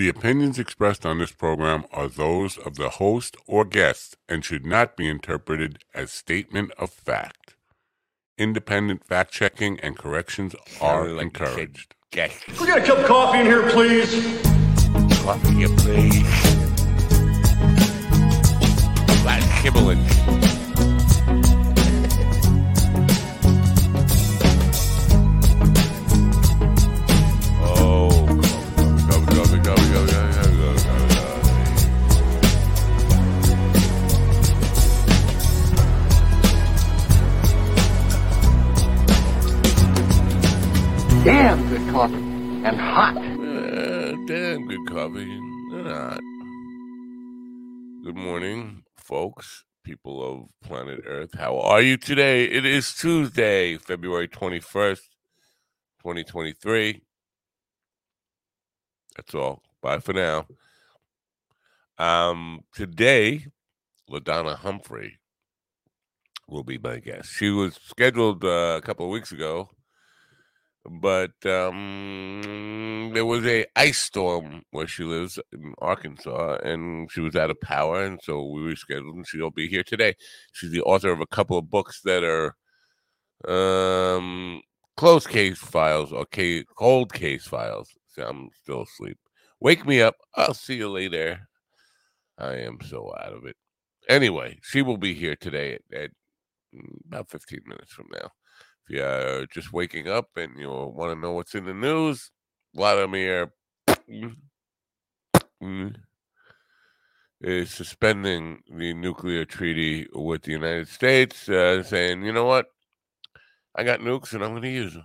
The opinions expressed on this program are those of the host or guest and should not be interpreted as statement of fact. Independent fact checking and corrections are like encouraged. Guest. We got a cup of coffee in here, please. Coffee, please. Like kibblin'. Coffee. And hot. Uh, damn good coffee. They're not. Good morning, folks, people of planet Earth. How are you today? It is Tuesday, February 21st, 2023. That's all. Bye for now. Um, today, LaDonna Humphrey will be my guest. She was scheduled uh, a couple of weeks ago but um, there was a ice storm where she lives in Arkansas, and she was out of power, and so we rescheduled, and she'll be here today. She's the author of a couple of books that are um, closed case files or ca- cold case files. I'm still asleep. Wake me up. I'll see you later. I am so out of it. Anyway, she will be here today at, at mm, about 15 minutes from now if you're just waking up and you want to know what's in the news, Vladimir is suspending the nuclear treaty with the United States, uh, saying, you know what? I got nukes and I'm going to use them.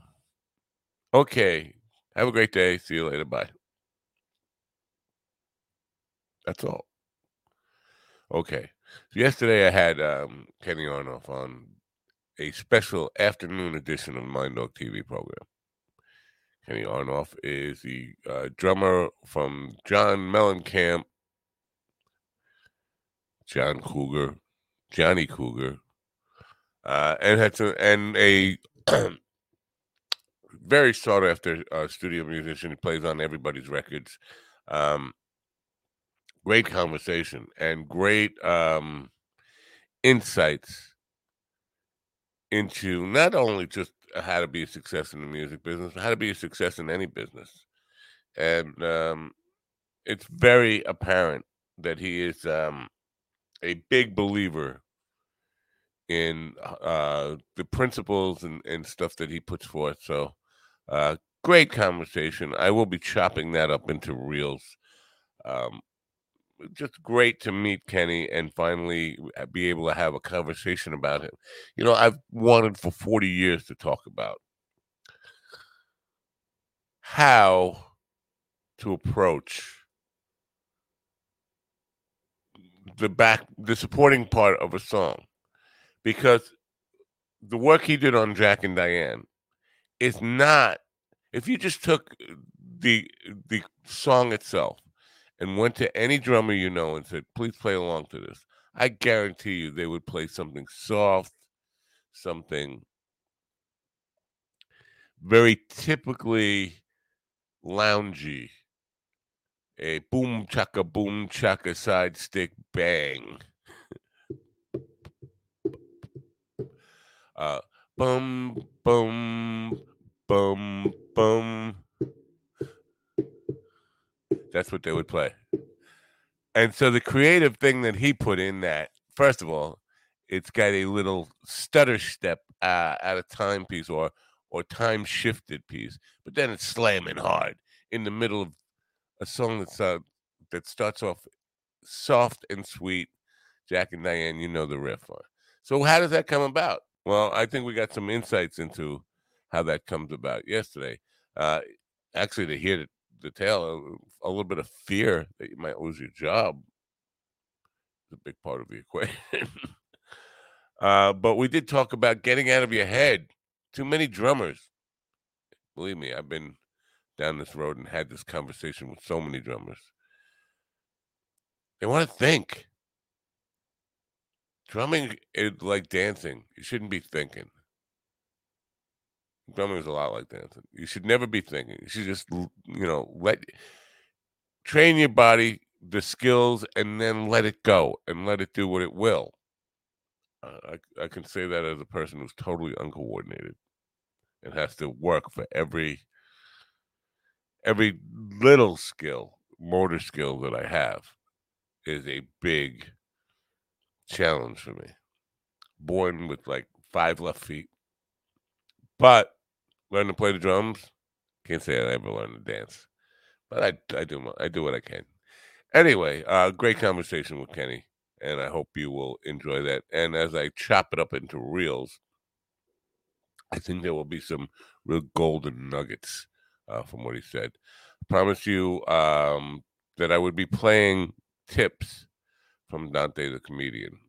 Okay. Have a great day. See you later. Bye. That's all. Okay. So yesterday I had um, Kenny Aronoff on a special afternoon edition of Mind Dog TV program. Kenny Aronoff is the uh, drummer from John Mellencamp, John Cougar, Johnny Cougar, uh, and had and a very sought after uh, studio musician. He plays on everybody's records. Um, great conversation and great um, insights into not only just how to be a success in the music business, how to be a success in any business. And um, it's very apparent that he is um, a big believer in uh, the principles and, and stuff that he puts forth. So, uh, great conversation. I will be chopping that up into reels. Um, just great to meet Kenny and finally uh, be able to have a conversation about him. You know, I've wanted for 40 years to talk about how to approach the back the supporting part of a song because the work he did on Jack and Diane is not if you just took the the song itself and went to any drummer you know and said, please play along to this, I guarantee you they would play something soft, something very typically loungy, a boom chaka boom chaka side stick bang. uh, bum bum bum bum. That's what they would play. And so the creative thing that he put in that, first of all, it's got a little stutter step uh, at a timepiece or or time shifted piece, but then it's slamming hard in the middle of a song that's uh, that starts off soft and sweet. Jack and Diane, you know the riff on. So how does that come about? Well, I think we got some insights into how that comes about yesterday. Uh, actually, to hear the, the a, a little bit of fear that you might lose your job is a big part of the equation. uh, but we did talk about getting out of your head. Too many drummers. Believe me, I've been down this road and had this conversation with so many drummers. They want to think. Drumming is like dancing. You shouldn't be thinking. Drumming is a lot like dancing. You should never be thinking. You should just, you know, let train your body, the skills, and then let it go and let it do what it will. I, I can say that as a person who's totally uncoordinated and has to work for every every little skill, motor skill that I have is a big challenge for me. Born with like five left feet, but learn to play the drums. Can't say I ever learned to dance, but I I do I do what I can. Anyway, uh, great conversation with Kenny, and I hope you will enjoy that. And as I chop it up into reels, I think there will be some real golden nuggets uh, from what he said. I promise you um, that I would be playing tips from Dante the comedian.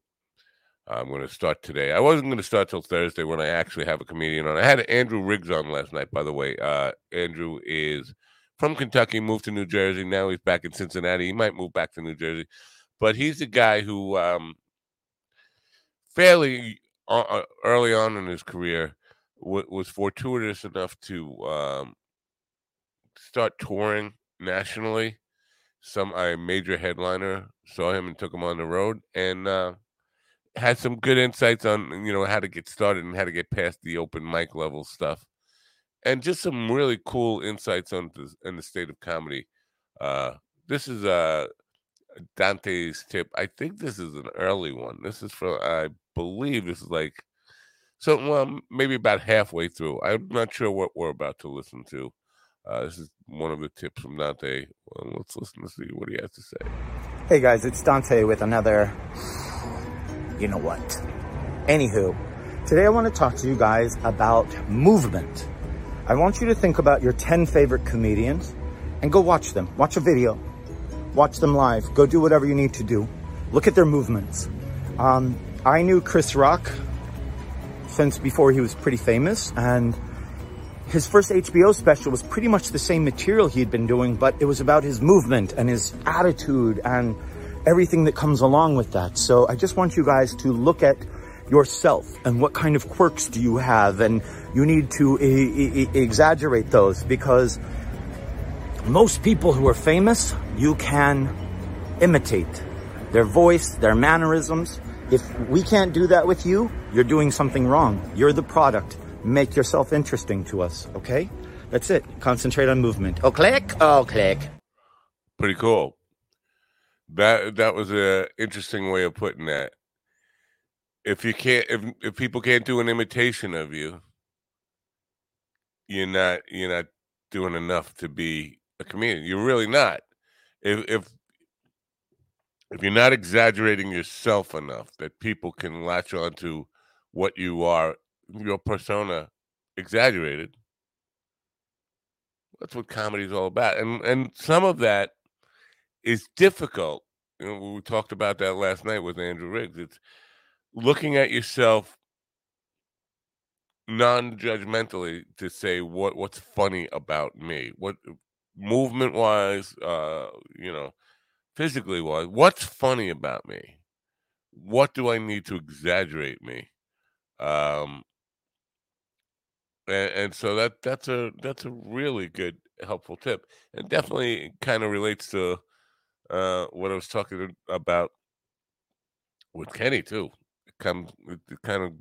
I'm going to start today. I wasn't going to start till Thursday when I actually have a comedian on. I had Andrew Riggs on last night, by the way. Uh, Andrew is from Kentucky, moved to New Jersey. Now he's back in Cincinnati. He might move back to New Jersey, but he's a guy who, um, fairly uh, uh early on in his career, w- was fortuitous enough to um, start touring nationally. Some a major headliner saw him and took him on the road, and uh, had some good insights on you know how to get started and how to get past the open mic level stuff, and just some really cool insights on the, in the state of comedy. Uh, this is uh, Dante's tip. I think this is an early one. This is from I believe this is like so well maybe about halfway through. I'm not sure what we're about to listen to. Uh, this is one of the tips from Dante. Well, let's listen to see what he has to say. Hey guys, it's Dante with another you know what. Anywho, today I want to talk to you guys about movement. I want you to think about your 10 favorite comedians and go watch them. Watch a video, watch them live, go do whatever you need to do. Look at their movements. Um, I knew Chris Rock since before he was pretty famous and his first HBO special was pretty much the same material he had been doing, but it was about his movement and his attitude and everything that comes along with that. So I just want you guys to look at yourself and what kind of quirks do you have and you need to e- e- exaggerate those because most people who are famous you can imitate their voice their mannerisms. If we can't do that with you you're doing something wrong. You're the product. Make yourself interesting to us okay? That's it. Concentrate on movement. Oh click? Oh click. Pretty cool. That that was a interesting way of putting that. If you can't, if if people can't do an imitation of you, you're not you're not doing enough to be a comedian. You're really not. If if if you're not exaggerating yourself enough that people can latch on to what you are, your persona exaggerated. That's what comedy is all about. And and some of that is difficult. You know, we talked about that last night with Andrew Riggs. It's looking at yourself non-judgmentally to say what what's funny about me, what movement wise, uh, you know, physically wise, what's funny about me? What do I need to exaggerate me? Um, and, and so that that's a that's a really good helpful tip, and definitely kind of relates to uh, what I was talking about with Kenny too. It comes it kind of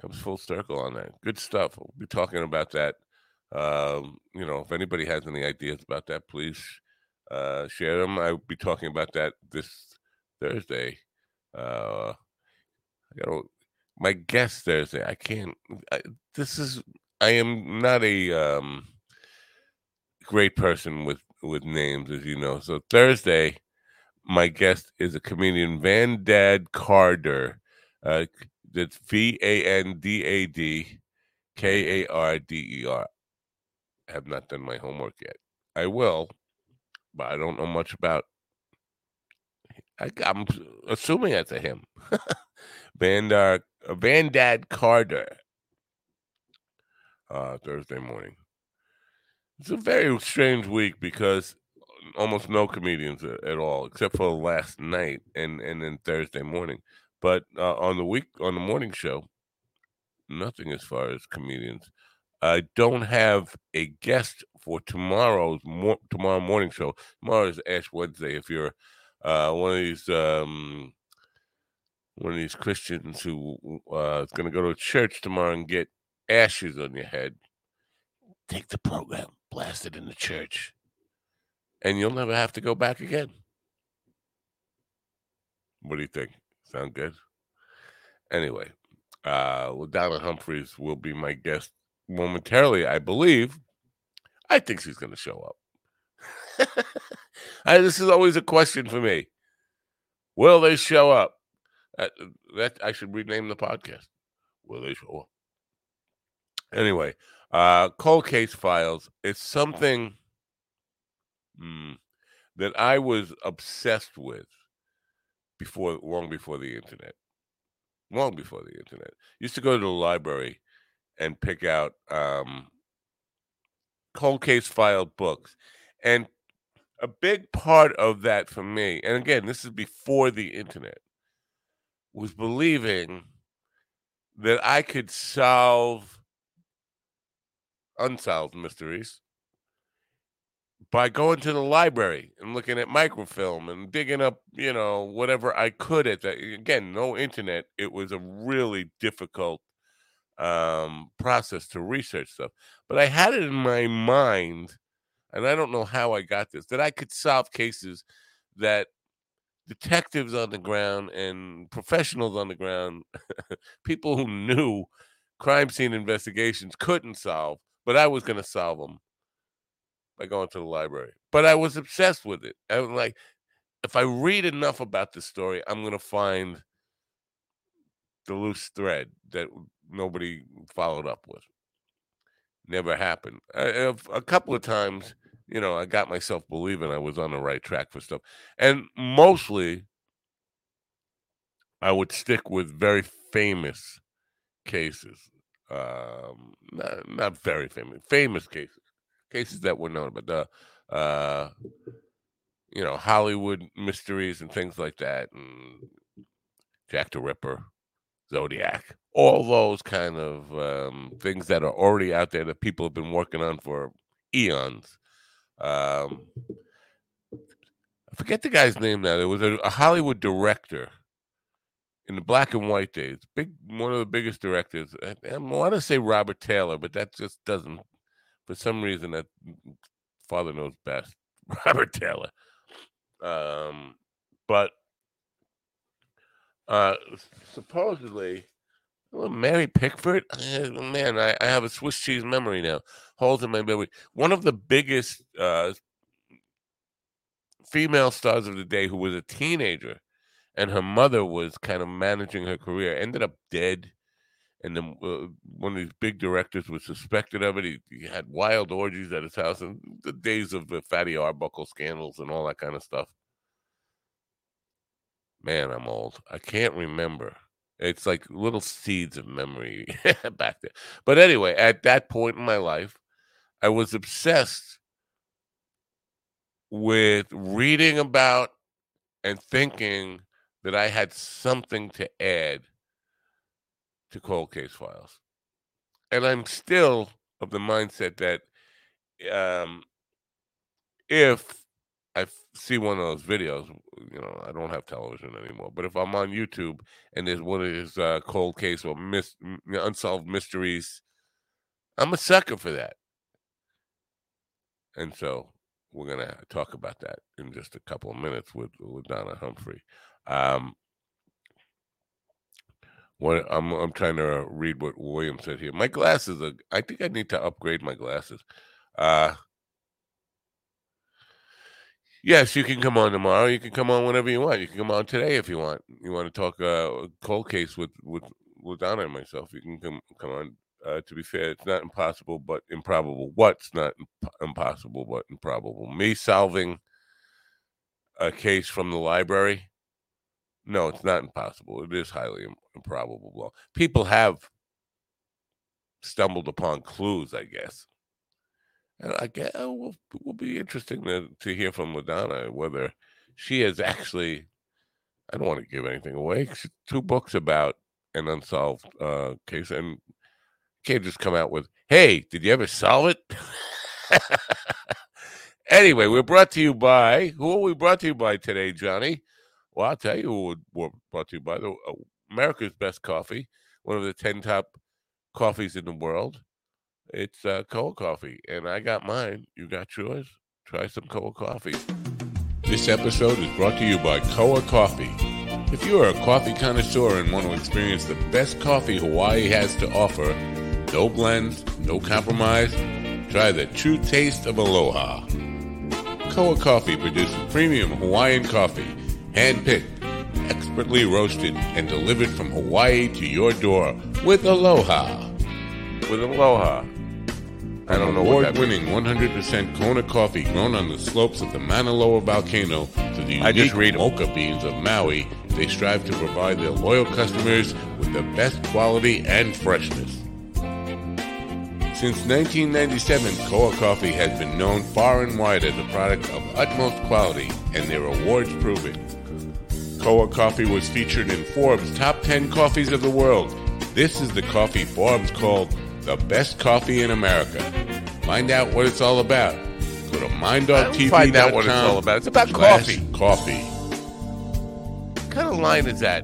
comes full circle on that. Good stuff. We'll be talking about that. Um, you know, if anybody has any ideas about that, please uh, share them. I'll be talking about that this Thursday. Uh, I got my guest Thursday. I can't. I, this is. I am not a um, great person with with names, as you know. So Thursday, my guest is a comedian, Vandad Karder. Uh, that's V A N D A D K A R D E R. I have not done my homework yet. I will, but I don't know much about. I, am assuming that's a him. Vandar Vandad Karder. Uh, Thursday morning. It's a very strange week because almost no comedians at all, except for last night and and then Thursday morning. But uh, on the week on the morning show, nothing as far as comedians. I don't have a guest for tomorrow's mo- tomorrow morning show. Tomorrow is Ash Wednesday. If you're uh, one of these um, one of these Christians who uh, is going to go to church tomorrow and get ashes on your head, take the program, blast it in the church, and you'll never have to go back again. What do you think? Sound good? Anyway, uh, LaDonna Humphreys will be my guest momentarily, I believe. I think she's going to show up. I, this is always a question for me. Will they show up? Uh, that I should rename the podcast. Will they show up? Anyway, uh, cold case files. It's something mm, that I was obsessed with before, long before the internet. Long before the internet, used to go to the library and pick out um, cold case filed books, and a big part of that for me, and again, this is before the internet, was believing that I could solve unsolved mysteries by going to the library and looking at microfilm and digging up, you know, whatever I could at that. Again, no internet. It was a really difficult um, process to research stuff. But I had it in my mind, and I don't know how I got this, that I could solve cases that detectives on the ground and professionals on the ground, people who knew crime scene investigations couldn't solve, but I was going to solve them by going to the library. But I was obsessed with it. I was like, if I read enough about the story, I'm going to find the loose thread that nobody followed up with. Never happened. A, a couple of times, you know, I got myself believing I was on the right track for stuff. And mostly, I would stick with very famous cases. Um, not, not very famous, famous cases cases that were known, but the uh, you know Hollywood mysteries and things like that, and Jack the Ripper, Zodiac, all those kind of um, things that are already out there that people have been working on for eons. Um, I forget the guy's name now. There was a, a Hollywood director in the black and white days, big one of the biggest directors. I, I want to say Robert Taylor, but that just doesn't for some reason that father knows best robert taylor um but uh supposedly mary pickford man I, I have a swiss cheese memory now holes in my memory one of the biggest uh female stars of the day who was a teenager and her mother was kind of managing her career ended up dead and then uh, one of these big directors was suspected of it. He, he, had wild orgies at his house, and the days of the Fatty Arbuckle scandals and all that kind of stuff. Man, I'm old. I can't remember. It's like little seeds of memory back there. But anyway, at that point in my life, I was obsessed with reading about and thinking that I had something to add to cold case files. And I'm still of the mindset that um, if I see one of those videos, you know, I don't have television anymore, but if I'm on YouTube and there's one of his uh, cold case or mis- unsolved mysteries, I'm a sucker for that. And so we're going to talk about that in just a couple of minutes with, with Donna Humphrey. Um, what I'm I'm trying to read what William said here. My glasses are I think I need to upgrade my glasses. Uh Yes, you can come on tomorrow. You can come on whenever you want. You can come on today if you want. You want to talk uh cold case with with with Donna and myself. You can come come on. Uh, to be fair, it's not impossible, but improbable. What's not imp- impossible, but improbable? Me solving a case from the library no, it's not impossible. It is highly improbable. People have stumbled upon clues, I guess. And I guess it will, will be interesting to, to hear from LaDonna whether she has actually, I don't want to give anything away, two books about an unsolved uh, case. And can't just come out with, hey, did you ever solve it? anyway, we're brought to you by who are we brought to you by today, Johnny? Well, I'll tell you who we're brought to you by the uh, America's best coffee, one of the ten top coffees in the world. It's uh, Koa Coffee, and I got mine. You got yours. Try some Koa Coffee. This episode is brought to you by Koa Coffee. If you are a coffee connoisseur and want to experience the best coffee Hawaii has to offer, no blends, no compromise, try the true taste of aloha. Koa Coffee produces premium Hawaiian coffee, hand-picked, expertly roasted, and delivered from Hawaii to your door with aloha. With aloha. I don't know what that Award-winning 100% Kona coffee grown on the slopes of the Mauna Loa volcano to the I just unique read 'em. mocha beans of Maui, they strive to provide their loyal customers with the best quality and freshness. Since 1997, Koa Coffee has been known far and wide as a product of utmost quality, and their awards prove it. Koa Coffee was featured in Forbes' top 10 coffees of the world. This is the coffee Forbes called the best coffee in America. Find out what it's all about. Go to mind.tv.com. Find out what it's all about. It's about coffee. Coffee. What kind of line is that?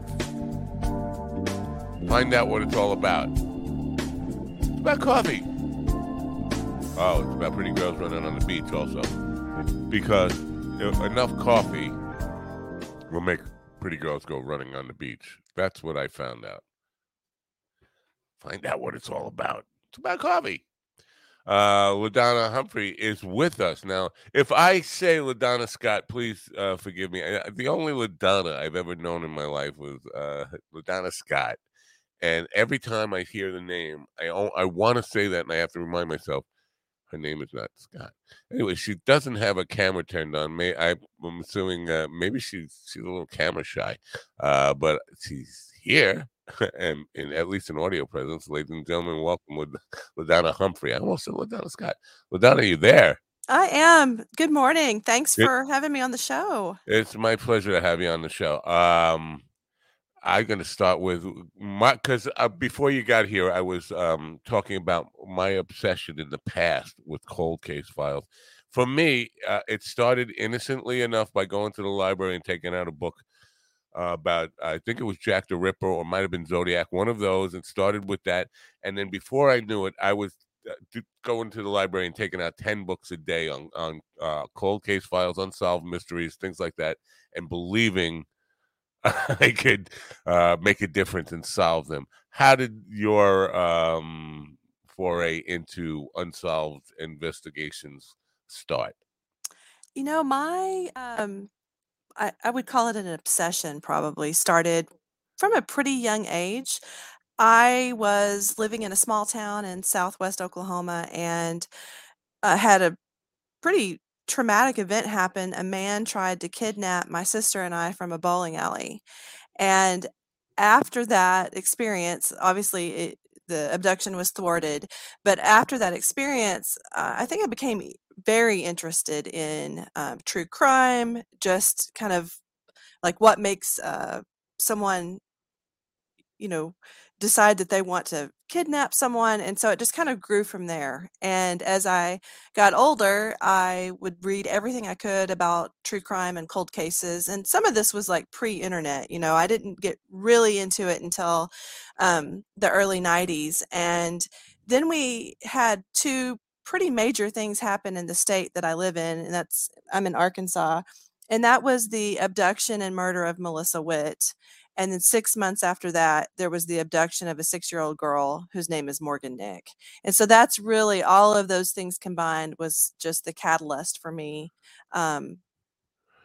Find out what it's all about. It's about coffee. Oh, it's about pretty girls running on the beach also. Because enough coffee will make pretty girls go running on the beach. That's what I found out. Find out what it's all about. It's about coffee. Uh, LaDonna Humphrey is with us now. If I say LaDonna Scott, please uh, forgive me. I- The only LaDonna I've ever known in my life was uh, LaDonna Scott, and every time I hear the name, I I want to say that, and I have to remind myself her name is not Scott. Anyway, she doesn't have a camera turned on. May I, I'm assuming uh, maybe she's she's a little camera shy, uh, but she's here. and in at least an audio presence, ladies and gentlemen, welcome with LaDonna Humphrey. I almost said LaDonna Scott. LaDonna, are you there? I am. Good morning. Thanks Good- for having me on the show. It's my pleasure to have you on the show. Um, I'm going to start with my because uh, before you got here, I was um, talking about my obsession in the past with cold case files. For me, uh, it started innocently enough by going to the library and taking out a book uh, about I think it was Jack the Ripper or might have been Zodiac, one of those, and started with that. And then before I knew it, I was uh, going to the library and taking out ten books a day on on uh, cold case files, unsolved mysteries, things like that, and believing I could uh, make a difference and solve them. How did your um, foray into unsolved investigations start? You know, my um I, I would call it an obsession probably started from a pretty young age. I was living in a small town in southwest Oklahoma and uh, had a pretty traumatic event happened. A man tried to kidnap my sister and I from a bowling alley. And after that experience, obviously it, the abduction was thwarted. But after that experience, uh, I think I became very interested in um, true crime, just kind of like what makes uh, someone, you know, decide that they want to kidnap someone. And so it just kind of grew from there. And as I got older, I would read everything I could about true crime and cold cases. And some of this was like pre internet, you know, I didn't get really into it until um, the early 90s. And then we had two pretty major things happen in the state that I live in, and that's I'm in Arkansas. And that was the abduction and murder of Melissa Witt. And then six months after that, there was the abduction of a six year old girl whose name is Morgan Nick. And so that's really all of those things combined was just the catalyst for me um,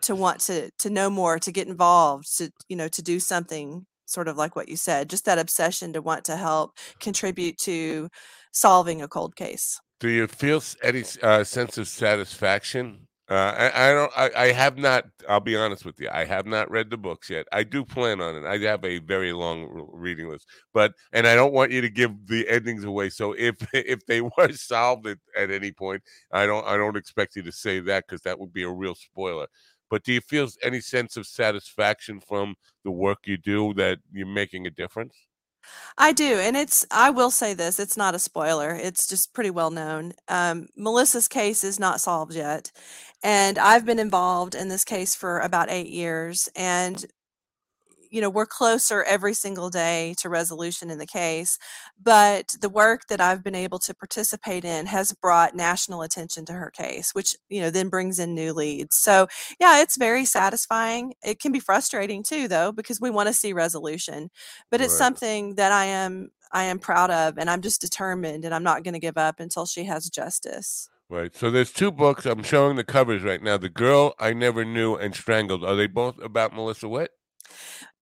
to want to to know more, to get involved, to you know, to do something sort of like what you said, just that obsession to want to help contribute to solving a cold case. Do you feel any uh, sense of satisfaction? Uh, I, I don't. I, I have not. I'll be honest with you. I have not read the books yet. I do plan on it. I have a very long reading list, but and I don't want you to give the endings away. So if if they were solved at, at any point, I don't. I don't expect you to say that because that would be a real spoiler. But do you feel any sense of satisfaction from the work you do that you're making a difference? I do, and it's I will say this, it's not a spoiler. It's just pretty well known. Um, Melissa's case is not solved yet, and I've been involved in this case for about 8 years and you know, we're closer every single day to resolution in the case. But the work that I've been able to participate in has brought national attention to her case, which, you know, then brings in new leads. So, yeah, it's very satisfying. It can be frustrating too, though, because we want to see resolution. But it's Right. something that I am. I am proud of, and I'm just determined, and I'm not going to give up until she has justice. Right. So there's two books. I'm showing the covers right now. The Girl I Never Knew and Strangled. Are they both about Melissa Witt?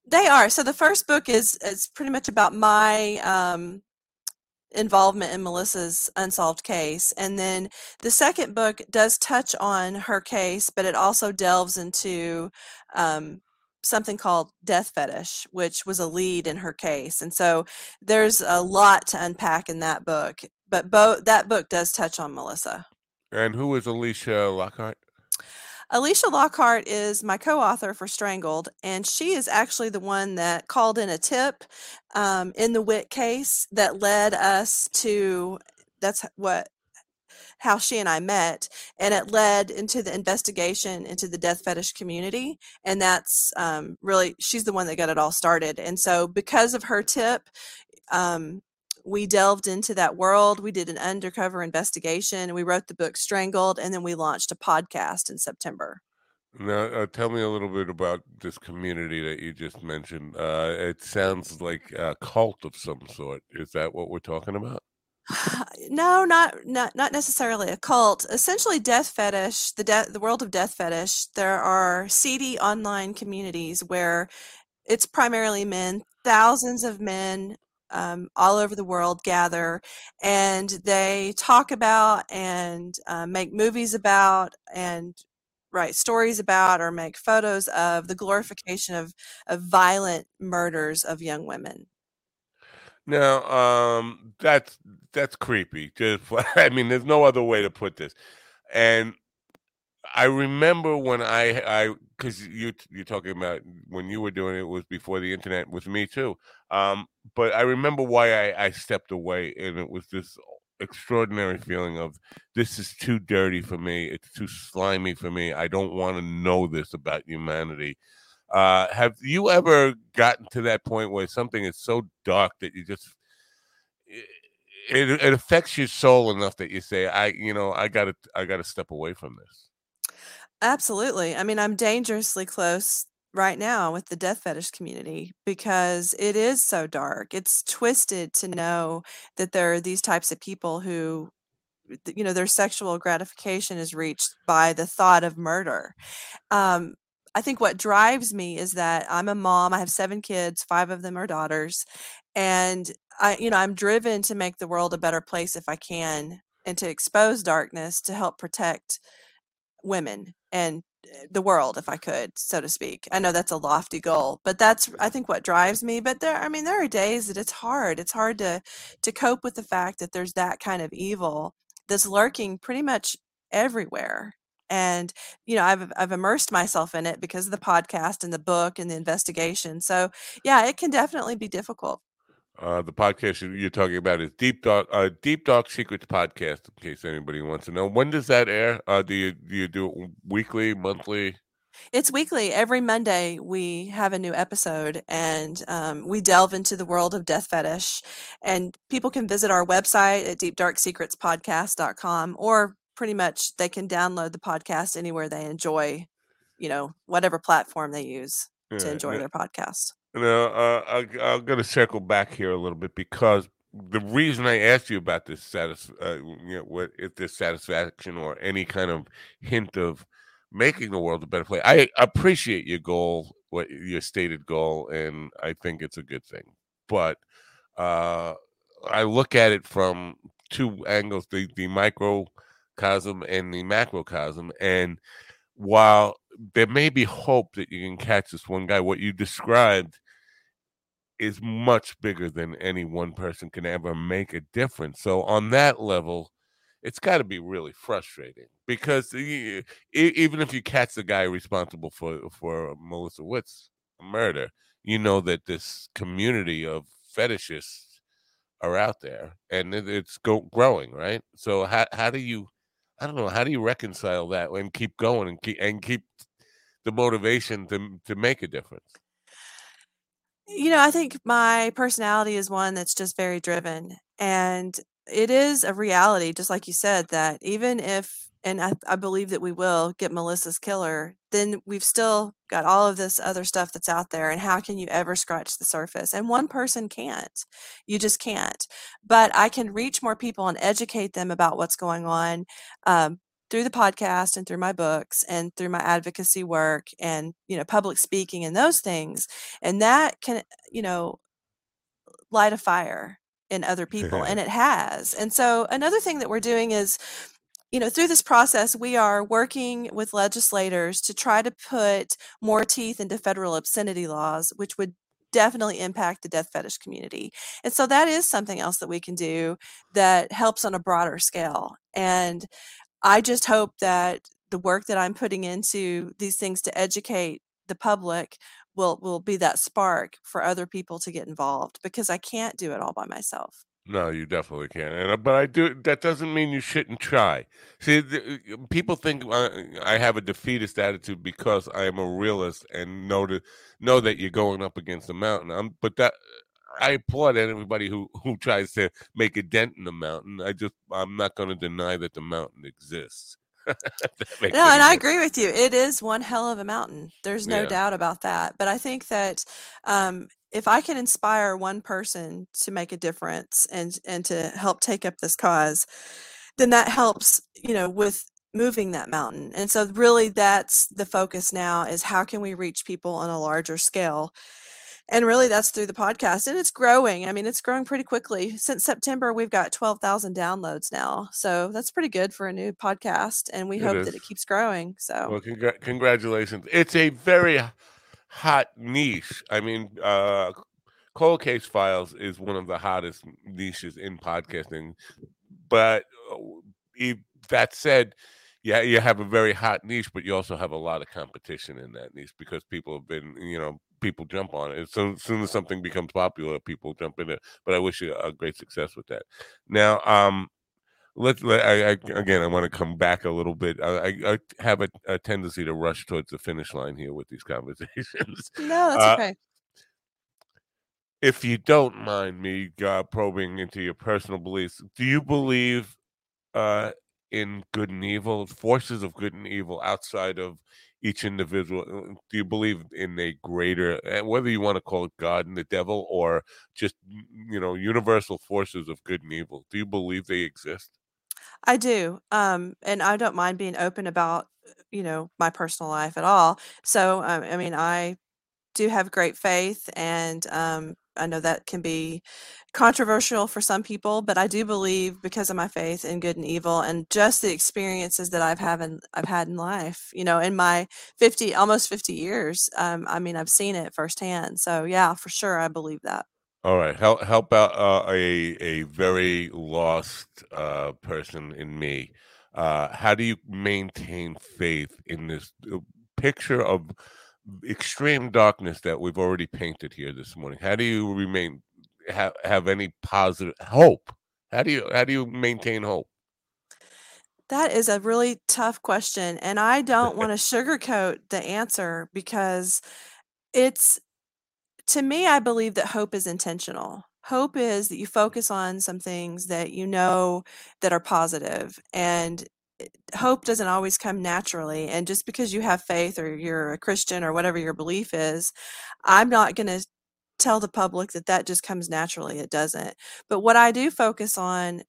They are. So the first book is is pretty much about my um, involvement in Melissa's unsolved case, and then the second book does touch on her case, but it also delves into um, something called death fetish, which was a lead in her case, and so there's a lot to unpack in that book. But both that book does touch on Melissa. And who is Alicia Lockhart? Alicia Lockhart is my co-author for Strangled, and she is actually the one that called in a tip um, in the Witt case that led us to. That's what how she and I met, and it led into the investigation into the death fetish community, and that's um, really she's the one that got it all started. And so, because of her tip, um, we delved into that world. We did an undercover investigation. We wrote the book Strangled, and then we launched a podcast in September. Now, uh, tell me a little bit about this community that you just mentioned. Uh, it sounds like a cult of some sort. Is that what we're talking about? no, not not not necessarily a cult. Essentially, death fetish, the de- the world of death fetish. There are seedy online communities where it's primarily men. Thousands of men um, all over the world gather, and they talk about and uh, make movies about and write stories about or make photos of the glorification of of violent murders of young women. Now, um, that's that's creepy. Just, I mean, there's no other way to put this. And I remember when I, I, because you you're talking about when you were doing it, it was before the internet with me too. Um, but I remember why I, I stepped away, and it was this extraordinary feeling of this is too dirty for me. It's too slimy for me. I don't want to know this about humanity. Uh, have you ever gotten to that point where something is so dark that you just it, it affects your soul enough that you say, I, you know, I gotta, I gotta step away from this. Absolutely. I mean, I'm dangerously close right now with the death fetish community because it is so dark. It's twisted to know that there are these types of people who, you know, their sexual gratification is reached by the thought of murder. Um, I think what drives me is that I'm a mom. I have seven kids, five of them are daughters. And I, you know, I'm driven to make the world a better place if I can and to expose darkness to help protect women and uh, the world if i could so to speak. I know that's a lofty goal but that's i think what drives me but there i mean there are days that it's hard. It's hard to to cope with the fact that there's that kind of evil that's lurking pretty much everywhere. And you know i've i've immersed myself in it because of the podcast and the book and the investigation. So yeah it can definitely be difficult Uh, the podcast you- you're talking about is Deep Dark, uh, Deep Dark Secrets podcast. In case anybody wants to know, when does that air? Uh, do you do you do it weekly, monthly? It's weekly. Every Monday, we have a new episode and um, we delve into the world of death fetish. And people can visit our website at deepdarksecretspodcast.com or pretty much they can download the podcast anywhere they enjoy, you know, whatever platform they use to enjoy yeah. their podcast. No, uh, I, I'm going to circle back here a little bit because the reason I asked you about this satis, uh, you know, what if this satisfaction or any kind of hint of making the world a better place. I appreciate your goal, what your stated goal, and I think it's a good thing. But uh, I look at it from two angles: the the microcosm and the macrocosm, and while there may be hope that you can catch this one guy, what you described is much bigger than any one person can ever make a difference. So on that level, it's got to be really frustrating because even if you catch the guy responsible for for Melissa Witt's murder, you know that this community of fetishists are out there, and it's go, growing, right? So how how do you, I don't know, how do you reconcile that and keep going and keep and keep the motivation to to make a difference? You know, I think my personality is one that's just very driven. And it is a reality, just like you said, that even if and I, I believe that we will get Melissa's killer, then we've still got all of this other stuff that's out there. And how can you ever scratch the surface? And one person can't. You just can't. But I can reach more people and educate them about what's going on um, through the podcast and through my books and through my advocacy work and you know public speaking and those things and that can you know light a fire in other people and it has and so another thing that we're doing is you know through this process we are working with legislators to try to put more teeth into federal obscenity laws which would definitely impact the death fetish community and so that is something else that we can do that helps on a broader scale and I just hope that the work that I'm putting into these things to educate the public will will be that spark for other people to get involved because I can't do it all by myself. No, you definitely can. And uh, but I do. That doesn't mean you shouldn't try. See, the, uh, people think uh, I have a defeatist attitude because I am a realist and know that know that you're going up against a mountain. I'm, but that I applaud everybody who who tries to make a dent in the mountain. I just I'm not going to deny that the mountain exists. no, and I agree with you. It is one hell of a mountain. There's no yeah. doubt about that. But I think that um, if I can inspire one person to make a difference and and to help take up this cause, then that helps. You know, with moving that mountain. And so really that's the focus now is how can we reach people on a larger scale and really that's through the podcast and it's growing i mean it's growing pretty quickly since september we've got 12000 downloads now so that's pretty good for a new podcast and we it hope is. that it keeps growing so well congr- congratulations it's a very hot niche i mean uh cold case files is one of the hottest niches in podcasting but uh, that said yeah, you have a very hot niche, but you also have a lot of competition in that niche because people have been, you know, people jump on it. So as soon as something becomes popular, people jump in it. But I wish you a great success with that. Now, um, let's let I, I again. I want to come back a little bit. I, I have a, a, tendency to rush towards the finish line here with these conversations. No, that's uh, okay. If you don't mind me uh, probing into your personal beliefs, do you believe uh, in good and evil, forces of good and evil outside of each individual uh, do you believe in a greater eh, whether you want to call it god and the devil or just you know universal forces of good and evil do you believe they exist I do. Um, and I don't mind being open about, you know, my personal life at all. So, um, I mean, I do have great faith and um, I know that can be controversial for some people, but I do believe because of my faith in good and evil and just the experiences that I've had in, I've had in life, you know, in my 50 almost 50 years. Um, I mean, I've seen it firsthand. So yeah, for sure I believe that. All right, help help out uh, a a very lost uh, person in me. Uh, how do you maintain faith in this uh, picture of extreme darkness that we've already painted here this morning? How do you remain have have any positive hope? How do you how do you maintain hope? That is a really tough question, and I don't want to sugarcoat the answer because it's to me. I believe that hope is intentional. Hope is that you focus on some things that you know that are positive, and eh, hope doesn't always come naturally. And just because you have faith or you're a Christian or whatever your belief is, I'm not going to tell the public that that just comes naturally. It doesn't. But what I do focus on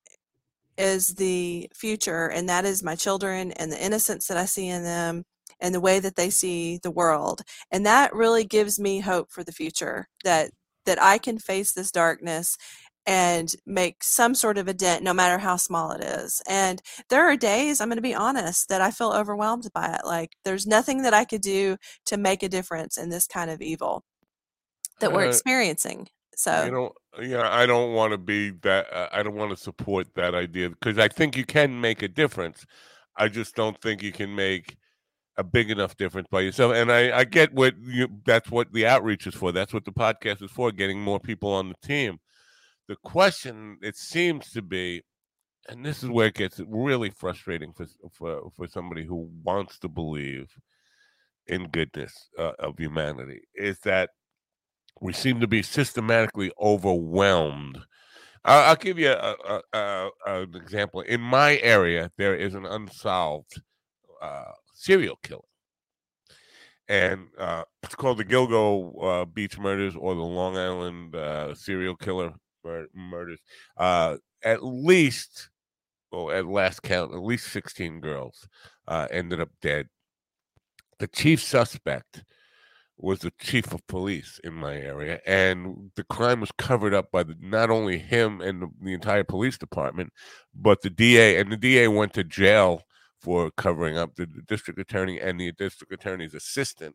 is the future, and that is my children and the innocence that I see in them and the way that they see the world. And that really gives me hope for the future that that I can face this darkness and make some sort of a dent, no matter how small it is. And there are days, I'm going to be honest, that I feel overwhelmed by it. Like there's nothing that I could do to make a difference in this kind of evil that we're uh, experiencing. So you know, yeah, I don't want to be that. Uh, I don't want to support that idea because I think you can make a difference. I just don't think you can make a big enough difference by yourself. And I, I get what you, that's what the outreach is for. That's what the podcast is for, getting more people on the team. The question, it seems to be, and this is where it gets really frustrating for for, for somebody who wants to believe in goodness uh, of humanity, is that we seem to be systematically overwhelmed. I'll, give you a, a, a, an example. In my area, there is an unsolved uh, serial killer. And uh, it's called the Gilgo uh, Beach murders or the Long Island uh, serial killer mur- murders. Uh, at least, well, at last count, at least 16 girls uh, ended up dead. The chief suspect was the chief of police in my area, and the crime was covered up by the, not only him and the, the entire police department, but the DA. And the DA went to jail for covering up the, the district attorney and the district attorney's assistant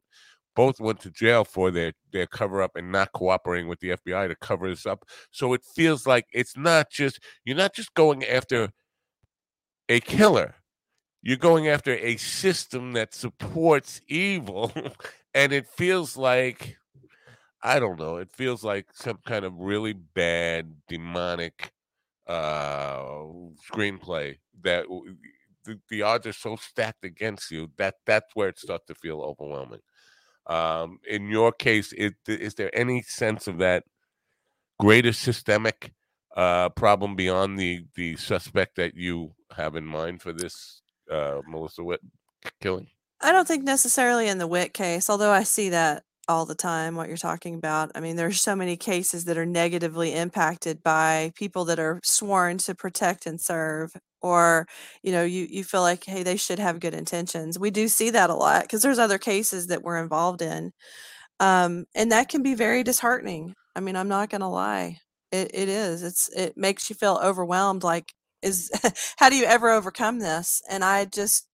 both went to jail for their their cover up and not cooperating with the FBI to cover this up. So it feels like it's not just you're not just going after a killer. You're going after a system that supports evil and it feels like I don't know, it feels like some kind of really bad demonic uh screenplay that the, the odds are so stacked against you that that's where it starts to feel overwhelming. Um, in your case, is, is there any sense of that greater systemic uh, problem beyond the the suspect that you have in mind for this uh, Melissa Witt killing? I don't think necessarily in the Witt case, although I see that all the time what you're talking about. I mean, there's so many cases that are negatively impacted by people that are sworn to protect and serve or you know you you feel like hey they should have good intentions. We do see that a lot because there's other cases that we're involved in. Um, and that can be very disheartening. I mean, I'm not going to lie. It it is. It's it makes you feel overwhelmed like is how do you ever overcome this? And I just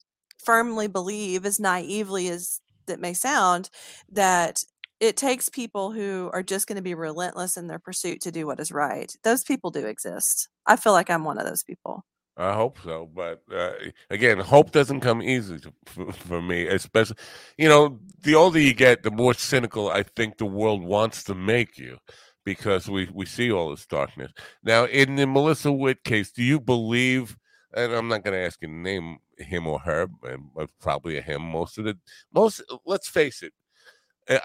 firmly believe as naively as that may sound that it takes people who are just going to be relentless in their pursuit to do what is right. Those people do exist. I feel like I'm one of those people. I hope so, but uh, again, hope doesn't come easy to, for, for, me. Especially, you know, the older you get, the more cynical I think the world wants to make you, because we we see all this darkness. Now, in the Melissa Witt case, do you believe? And I'm not going to ask you to name him or her, but probably a him. Most of the most, let's face it.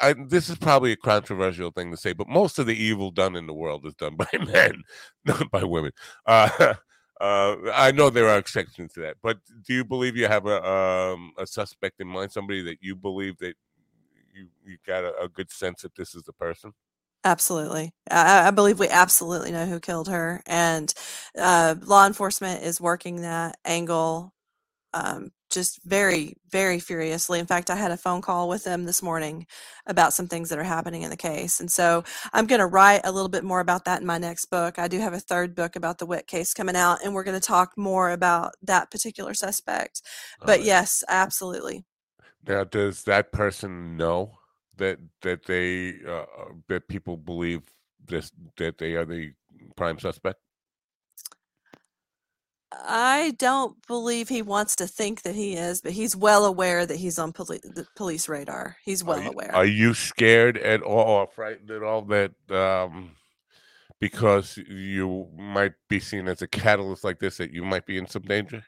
I, this is probably a controversial thing to say, but most of the evil done in the world is done by men, not by women. Uh, uh, I know there are exceptions to that, but do you believe you have a um, a suspect in mind, somebody that you believe that you you got a, a good sense that this is the person? Absolutely. I, I, believe we absolutely know who killed her. And uh, law enforcement is working that angle um, just very, very furiously. In fact, I had a phone call with them this morning about some things that are happening in the case. And so I'm going to write a little bit more about that in my next book. I do have a third book about the Witt case coming out, and we're going to talk more about that particular suspect. But yes, absolutely. Now, does that person know that that they uh, uh, that people believe this that they are the prime suspect? I don't believe he wants to think that he is, but he's well aware that he's on poli- the police radar. He's well are you, aware. Are you scared at all or frightened at all that um, because you might be seen as a catalyst like this that you might be in some danger?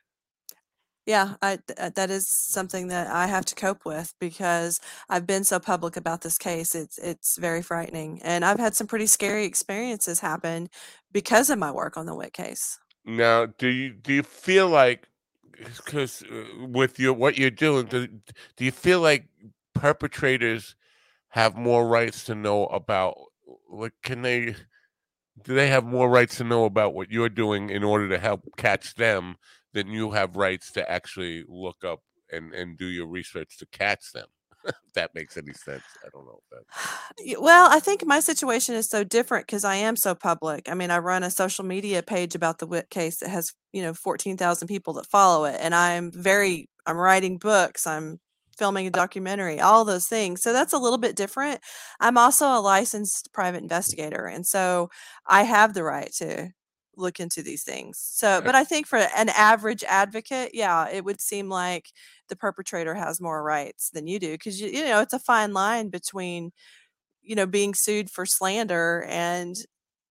Yeah, I, th- that is something that I have to cope with because I've been so public about this case. It's it's very frightening, and I've had some pretty scary experiences happen because of my work on the Witt case. Now, do you do you feel like because uh, with your what you're doing, do, do you feel like perpetrators have more rights to know about what can they do they have more rights to know about what you're doing in order to help catch them than you have rights to actually look up and and do your research to catch them if that makes any sense. I don't know that. Well, I think my situation is so different because I am so public. I mean, I run a social media page about the Witt case that has, you know, 14,000 people that follow it. And I'm very, I'm writing books, I'm filming a documentary, all those things. So that's a little bit different. I'm also a licensed private investigator. And so I have the right to look into these things. So, but I think for an average advocate, yeah, it would seem like the perpetrator has more rights than you do because you, you know it's a fine line between you know being sued for slander and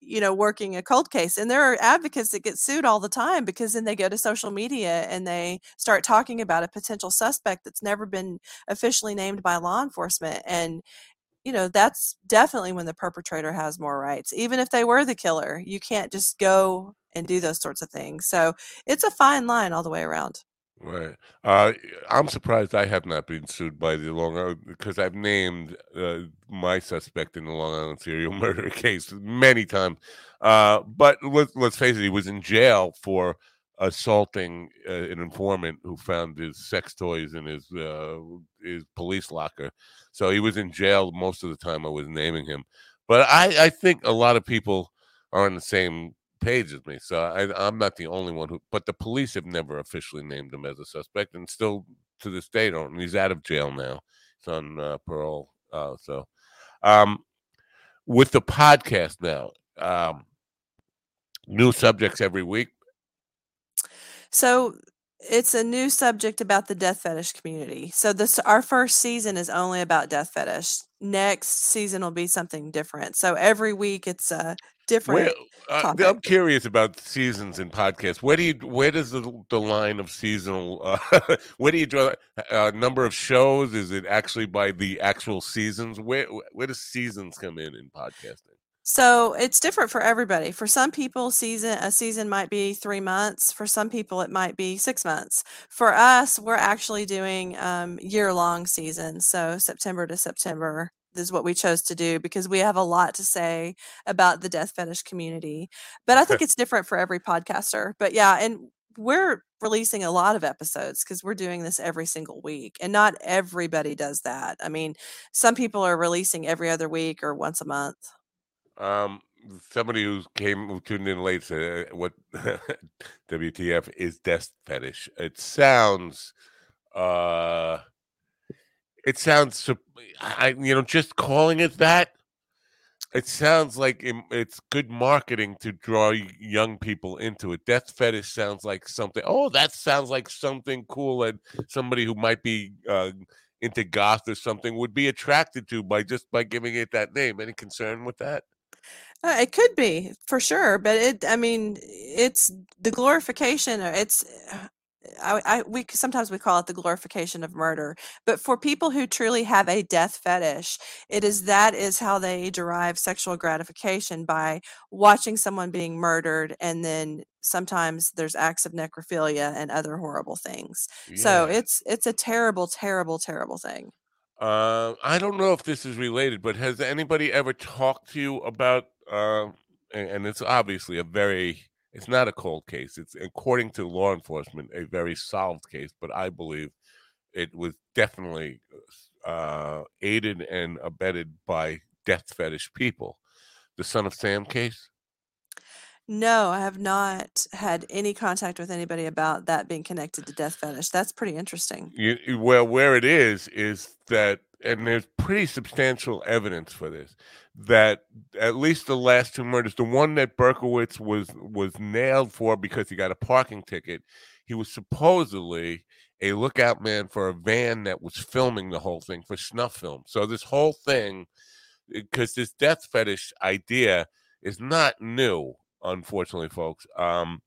you know working a cold case and there are advocates that get sued all the time because then they go to social media and they start talking about a potential suspect that's never been officially named by law enforcement and you know that's definitely when the perpetrator has more rights even if they were the killer you can't just go and do those sorts of things so it's a fine line all the way around Right. Uh, I'm surprised I have not been sued by the Long Island because I've named uh, my suspect in the Long Island serial murder case many times. Uh, but let's, let's face it, he was in jail for assaulting uh, an informant who found his sex toys in his uh, his police locker. So he was in jail most of the time I was naming him. But I, I think a lot of people are on the same page as me. So I, I'm not the only one who, but the police have never officially named him as a suspect, and still to this day don't. And he's out of jail now. He's on uh, parole. Uh, so, um, with the podcast now, um, new subjects every week. So it's a new subject about the death fetish community. So this our first season is only about death fetish. Next season will be something different. So every week it's a different. Where, uh, topic. I'm curious about seasons and podcasts. Where do you where does the the line of seasonal? Uh, where do you draw uh, number of shows? Is it actually by the actual seasons? Where where does seasons come in in podcasting? So it's different for everybody. For some people, season a season might be three months. For some people, it might be six months. For us, we're actually doing um, year long seasons. So September to September is what we chose to do because we have a lot to say about the death fetish community. But I think it's different for every podcaster. But yeah, and we're releasing a lot of episodes because we're doing this every single week and not everybody does that. I mean, some people are releasing every other week or once a month. Um, somebody who came who tuned in late said, uh, "What WTF is death fetish?" It sounds, uh, it sounds, I you know, just calling it that. It sounds like im- it's good marketing to draw young people into it. Death fetish sounds like something. Oh, that sounds like something cool that somebody who might be uh, into goth or something would be attracted to by just by giving it that name. Any concern with that? Uh, it could be for sure, but it, I mean, it's the glorification. or It's, I, I, we sometimes we call it the glorification of murder. But for people who truly have a death fetish, it is that is how they derive sexual gratification by watching someone being murdered, and then sometimes there's acts of necrophilia and other horrible things. So it's it's a terrible, terrible, terrible thing. Uh, I don't know if this is related, but has anybody ever talked to you about? Uh, and, and it's obviously a very. It's not a cold case. It's according to law enforcement a very solved case, but I believe it was definitely uh, aided and abetted by death fetish people. The Son of Sam case. No, I have not had any contact with anybody about that being connected to death fetish. That's pretty interesting. You, you- well, where it is is that, and there's pretty substantial evidence for this. That at least the last two murders, the one that Berkowitz was was nailed for because he got a parking ticket, he was supposedly a lookout man for a van that was filming the whole thing for snuff film. So this whole thing, because this death fetish idea is not new, unfortunately, folks. Um,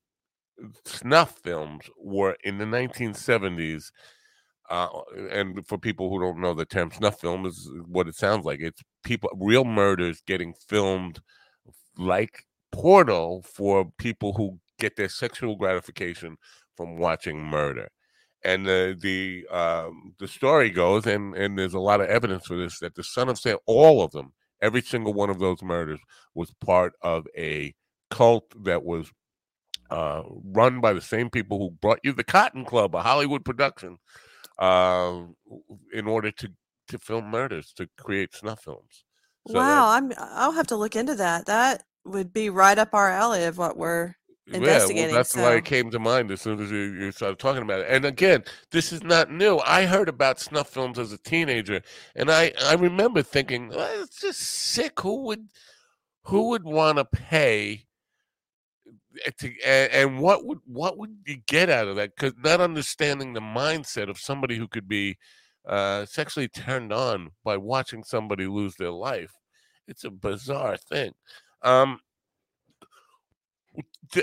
snuff films were in the 1970s uh, and for people who don't know the term snuff film is what it sounds like. It's people real murders getting filmed like porno for people who get their sexual gratification from watching murder. And the the um, the story goes and and there's a lot of evidence for this that the son of sam all of them every single one of those murders was part of a cult that was uh, run by the same people who brought you the Cotton Club, a Hollywood production, uh, in order to to film murders, to create snuff films. So wow, I'm I'll have to look into that. That would be right up our alley of what we're yeah, investigating, well, that's why it came to mind as soon as you, you started talking about it. And again, this is not new. I heard about snuff films as a teenager, and I I remember thinking, "Oh, it's just sick. Who would who would want to pay? Eh, to, and, and what would what would you get out of that? Because not understanding the mindset of somebody who could be uh, sexually turned on by watching somebody lose their life, it's a bizarre thing. Um,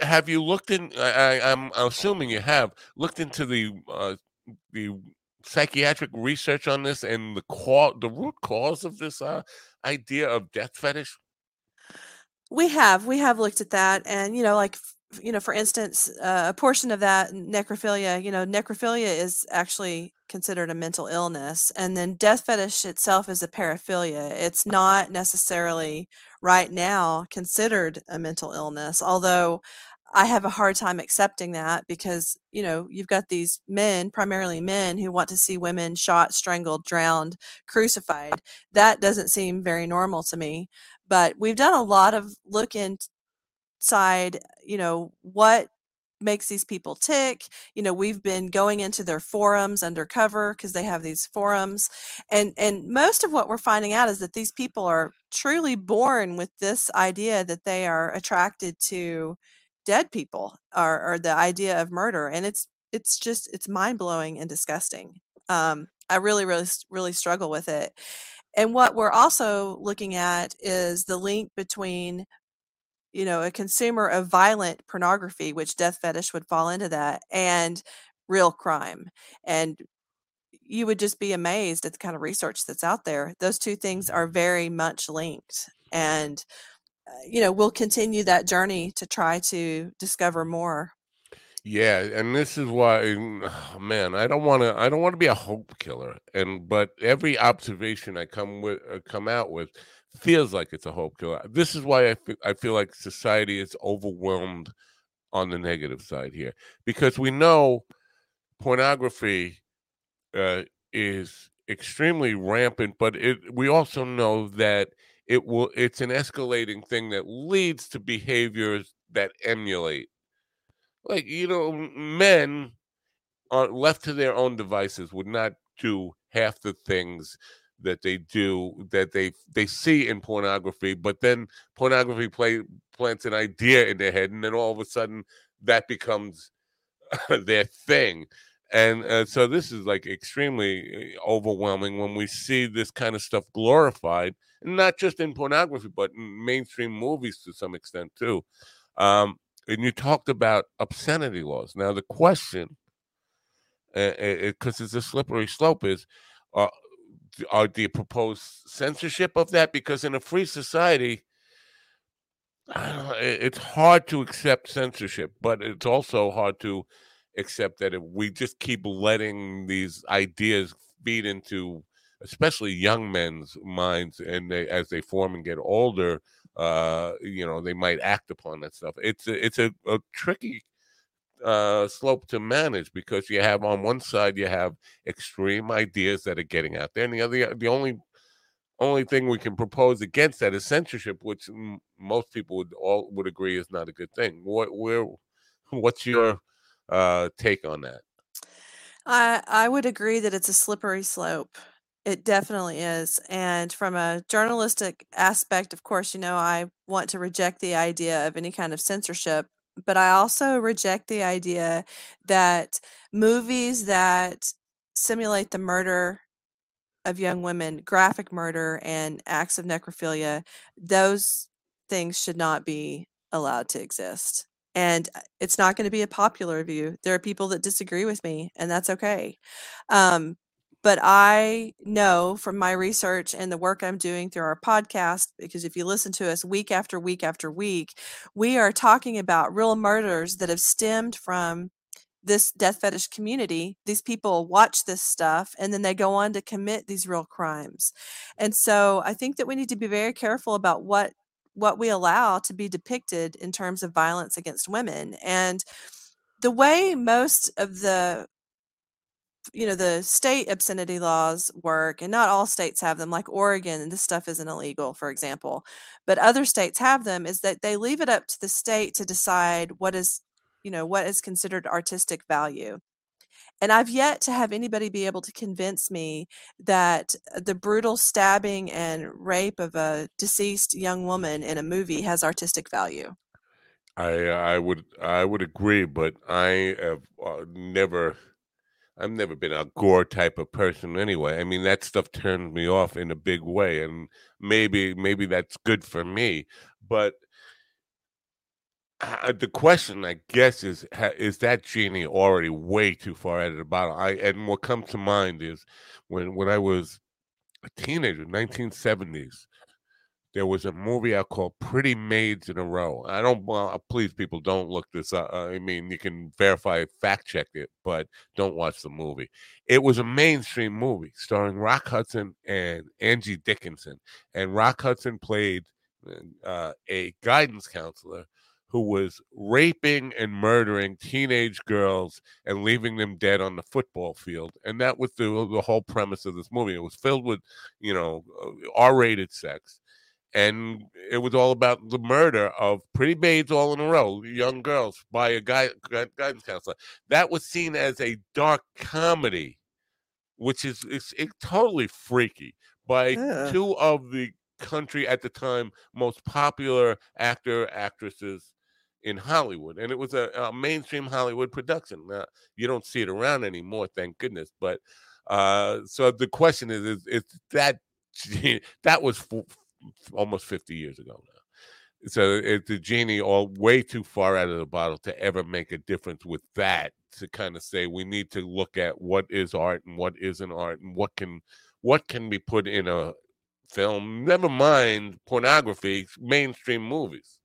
have you looked in? I, am assuming you have looked into the uh, the psychiatric research on this and the cause, the root cause of this uh, idea of death fetish. We have we have looked at that, and you know, like you know, for instance, uh, a portion of that necrophilia, you know, necrophilia is actually considered a mental illness, and then death fetish itself is a paraphilia. It's not necessarily right now considered a mental illness, although I have a hard time accepting that because, you know, you've got these men, primarily men, who want to see women shot, strangled, drowned, crucified. That doesn't seem very normal to me. But we've done a lot of look inside, you know, what makes these people tick. You know, we've been going into their forums undercover because they have these forums. And and most of what we're finding out is that these people are truly born with this idea that they are attracted to dead people or, or the idea of murder and it's it's just it's mind-blowing and disgusting um i really really really struggle with it and what we're also looking at is the link between you know a consumer of violent pornography which death fetish would fall into that and real crime. And you would just be amazed at the kind of research that's out there. Those two things are very much linked and uh, you know we'll continue that journey to try to discover more yeah and this is why oh, man i don't want to i don't want to be a hope killer and but every observation i come with uh, come out with feels like it's a hope killer. This is why I feel, I feel like society is overwhelmed on the negative side here because we know pornography uh, is extremely rampant but it we also know that it will it's an escalating thing that leads to behaviors that emulate like you know men are left to their own devices would not do half the things that they do that they they see in pornography but then pornography play plants an idea in their head and then all of a sudden that becomes their thing. And uh, so this is like extremely uh, overwhelming when we see this kind of stuff glorified not just in pornography but in mainstream movies to some extent too. Um, and you talked about obscenity laws. Now the question because uh, it's a slippery slope is uh, are the proposed censorship of that? Because in a free society it's hard to accept censorship but it's also hard to accept that if we just keep letting these ideas feed into especially young men's minds and they as they form and get older uh you know they might act upon that stuff it's a, it's a, a tricky uh slope to manage because you have on one side you have extreme ideas that are getting out there and the other the only only thing we can propose against that is censorship which m- most people would all would agree is not a good thing what where what's your uh, take on that? I I would agree that it's a slippery slope. It definitely is. And from a journalistic aspect, of course, you know, I want to reject the idea of any kind of censorship, but I also reject the idea that movies that simulate the murder of young women, graphic murder and acts of necrophilia, those things should not be allowed to exist and uh, it's not going to be a popular view. There are people that disagree with me, and that's okay. Um, but I know from my research and the work I'm doing through our podcast, because if you listen to us week after week after week, we are talking about real murders that have stemmed from this death fetish community. These people watch this stuff and then they go on to commit these real crimes. And so I think that we need to be very careful about what what we allow to be depicted in terms of violence against women. And the way most of the you know the state obscenity laws work and not all states have them like oregon this stuff isn't illegal for example but other states have them is that they leave it up to the state to decide what is you know what is considered artistic value and I've yet to have anybody be able to convince me that the brutal stabbing and rape of a deceased young woman in a movie has artistic value. I I would I would agree, but I have uh, never I've never been a gore type of person anyway. I mean that stuff turns me off in a big way, and maybe maybe that's good for me. But uh, the question, I guess, is is that genie already way too far out of the bottle? I and what comes to mind is when when I was a teenager, 1970s there was a movie I called Pretty Maids in a Row. I don't, well, uh, please, people, don't look this up. Uh, I mean, you can verify, fact check it, but don't watch the movie. It was a mainstream movie starring Rock Hudson and Angie Dickinson. And Rock Hudson played uh, a guidance counselor who was raping and murdering teenage girls and leaving them dead on the football field. And that was the, the whole premise of this movie. It was filled with, you know, uh, R rated sex and it was all about the murder of pretty maids all in a row, young girls, by a guy guidance counselor. That was seen as a dark comedy, which is it's, it's totally freaky by yeah. two of the country at the time most popular actor actresses in Hollywood, and it was a, a mainstream Hollywood production. Now, you don't see it around anymore, thank goodness. But uh, so the question is, is, is that that was almost 50 years ago now. So it's the genie all way too far out of the bottle to ever make a difference with that to kind of say we need to look at what is art and what isn't art and what can what can be put in a film never mind pornography mainstream movies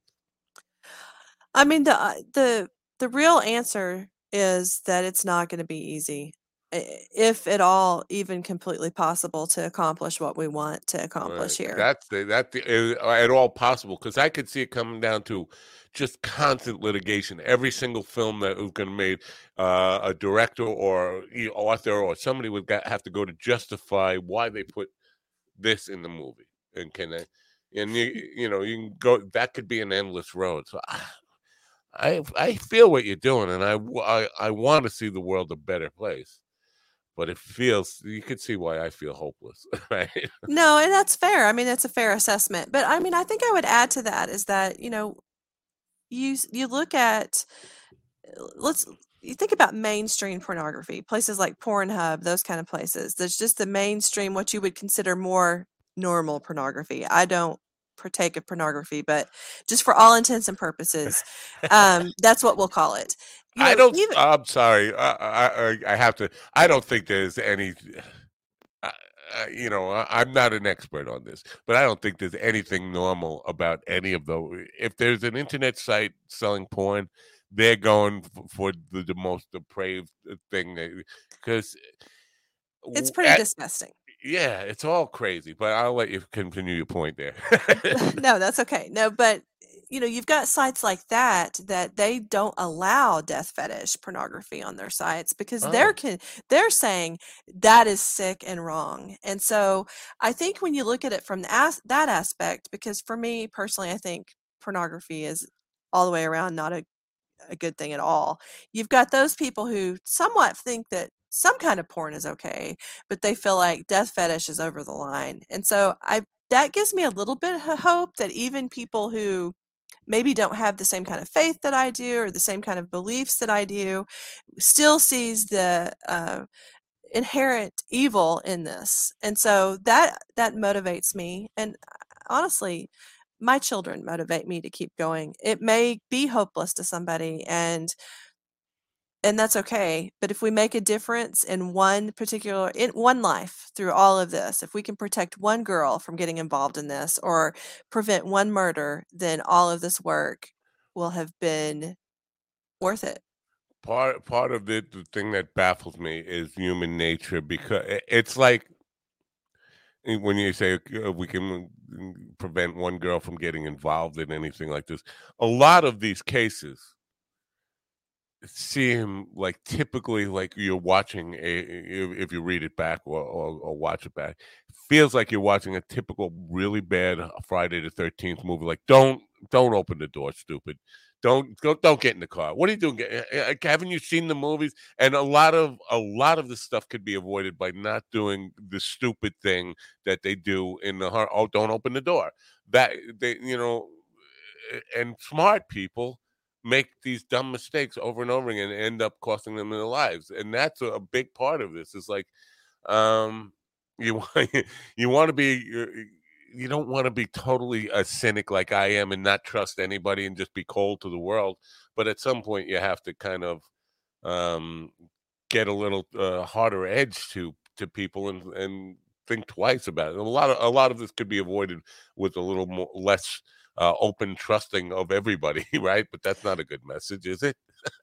i mean the uh, the the real answer is that it's not going to be easy if at all even completely possible to accomplish what we want to accomplish right. here that's the that the, uh, at all possible because i could see it coming down to just constant litigation every single film that was going to made uh, a director or author or somebody would got, have to go to justify why they put this in the movie and can they and you you know you can go that could be an endless road so ah, I I feel what you're doing, and I, I, I want to see the world a better place but it feels you can see why I feel hopeless, right? No, and that's fair. I mean, it's a fair assessment. But I mean, I think I would add to that is that, you know, you you look at uh, let's you think about mainstream pornography, places like Pornhub, those kind of places. There's just the mainstream what you would consider more normal pornography. I don't partake of pornography, but just for all intents and purposes, um, that's what we'll call it. You know, I don't. Even, I'm sorry. I, I, I have to. I don't think there's any. Uh, you know, I'm not an expert on this, but I don't think there's anything normal about any of those. If there's an internet site selling porn, they're going for the, the most depraved uh, thing because it's pretty at, disgusting. Yeah, it's all crazy, but I'll let you continue your point there. no, that's okay. No, but you know, you've got sites like that that they don't allow death fetish pornography on their sites because oh. they're can they're saying that is sick and wrong. And so I think when you look at it from as, that aspect, because for me personally, I think pornography is all the way around not a a good thing at all. You've got those people who somewhat think that some kind of porn is okay, but they feel like death fetish is over the line. And so I that gives me a little bit of hope that even people who maybe don't have the same kind of faith that I do or the same kind of beliefs that I do, still sees the uh, inherent evil in this, and so that that motivates me. And uh, honestly, my children motivate me to keep going. It may be hopeless to somebody, and and that's okay but if we make a difference in one particular in one life through all of this if we can protect one girl from getting involved in this or prevent one murder then all of this work will have been worth it. Part part of it the thing that baffles me is human nature because it's like eh, when you say uh, we can mm, prevent one girl from getting involved in anything like this a lot of these cases seem like typically like you're watching a if you read it back or, or, or, watch it back feels like you're watching a typical really bad friday the 13th movie like don't don't open the door stupid. Don't don't, don't get in the car. What are you doing? Eh, eh, haven't you seen the movies? And a lot of a lot of the stuff could be avoided by not doing the stupid thing that they do in the heart. oh don't open the door. That they you know eh, and smart people make these dumb mistakes over and over again and end up costing them their lives. And that's a, big part of this. Is like um you want you want to be you don't want to be totally a cynic like I am and not trust anybody and just be cold to the world. But at some point, you have to kind of um, get a little uh, harder edge to to people and and think twice about it. a lot of a lot of this could be avoided with a little more less uh, open trusting of everybody, right? But that's not a good message, is it?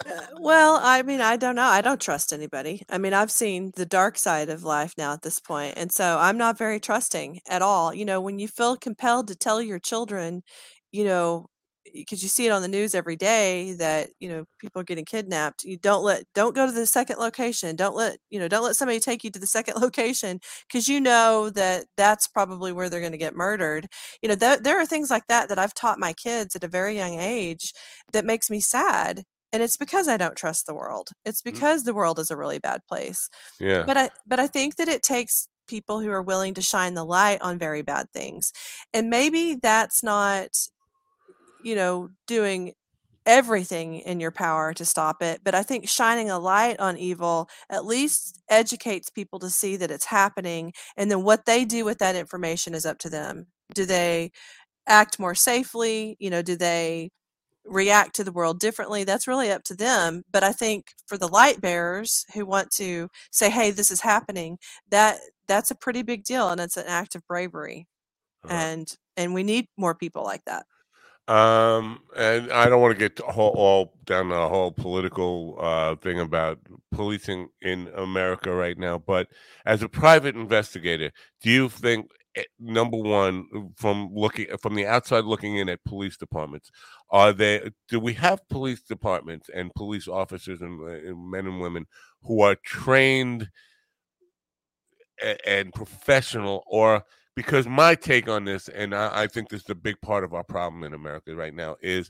Uh, well, I mean, I don't know. I don't trust anybody. I mean, I've seen the dark side of life now at this point, and so I'm not very trusting at all. You know, when you feel compelled to tell your children, you know, because you see it on the news every day that you know people are getting kidnapped you don't let don't go to the second location don't let you know don't let somebody take you to the second location because you know that that's probably where they're going to get murdered you know th- there are things like that that i've taught my kids at a very young age that makes me sad and it's because i don't trust the world it's Mm. because the world is a really bad place Yeah. but i but i think that it takes people who are willing to shine the light on very bad things and maybe that's not you know, doing everything in your power to stop it. But I think shining a light on evil at least educates people to see that it's happening. And then what they do with that information is up to them. Do they act more safely? You know, do they react to the world differently? That's really up to them. But I think for the light bearers who want to say, hey, this is happening, that that's a pretty big deal and it's an act of bravery. Uh-huh. And and we need more people like that. Um, and I don't want to get whole, all down the whole political uh, thing about policing in America right now, but as a private investigator, do you think eh, number one, from looking from the outside looking in at police departments, are they do we have police departments and police officers and, uh, and men and women who are trained a- and professional or because my take on this, and I, I think this is a big part of our problem in America right now, is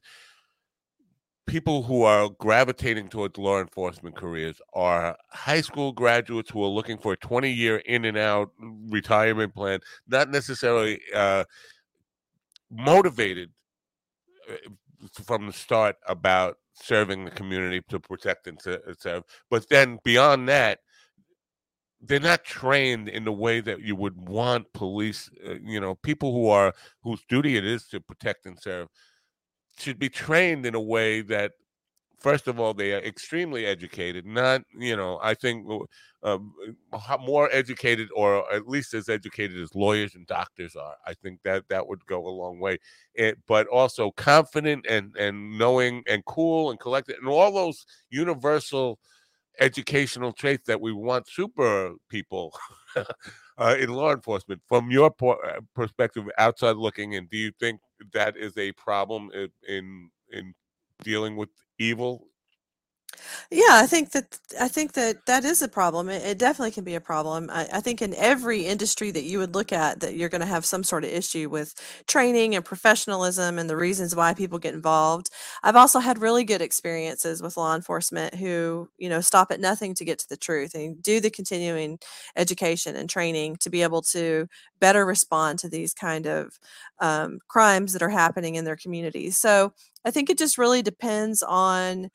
people who are gravitating towards law enforcement careers are high school graduates who are looking for a 20 year in and out retirement plan, not necessarily uh, motivated uh, from the start about serving the community to protect and to serve. But then beyond that, they're not trained in the way that you would want police uh, you know people who are whose duty it is to protect and serve should be trained in a way that first of all they are extremely educated not you know i think um, more educated or at least as educated as lawyers and doctors are. I think that that would go a long way. It, but also confident and and knowing and cool and collected and all those universal educational traits that we want super people uh, in law enforcement. From your po- perspective, outside looking in, do you think that is a problem in in, in dealing with evil? Yeah, I think that I think that that is a problem. It, it definitely can be a problem. I, I think in every industry that you would look at, that you're going to have some sort of issue with training and professionalism and the reasons why people get involved. I've also had really good experiences with law enforcement who, you know, stop at nothing to get to the truth and do the continuing education and training to be able to better respond to these kind of um, crimes that are happening in their communities. So I think it just really depends on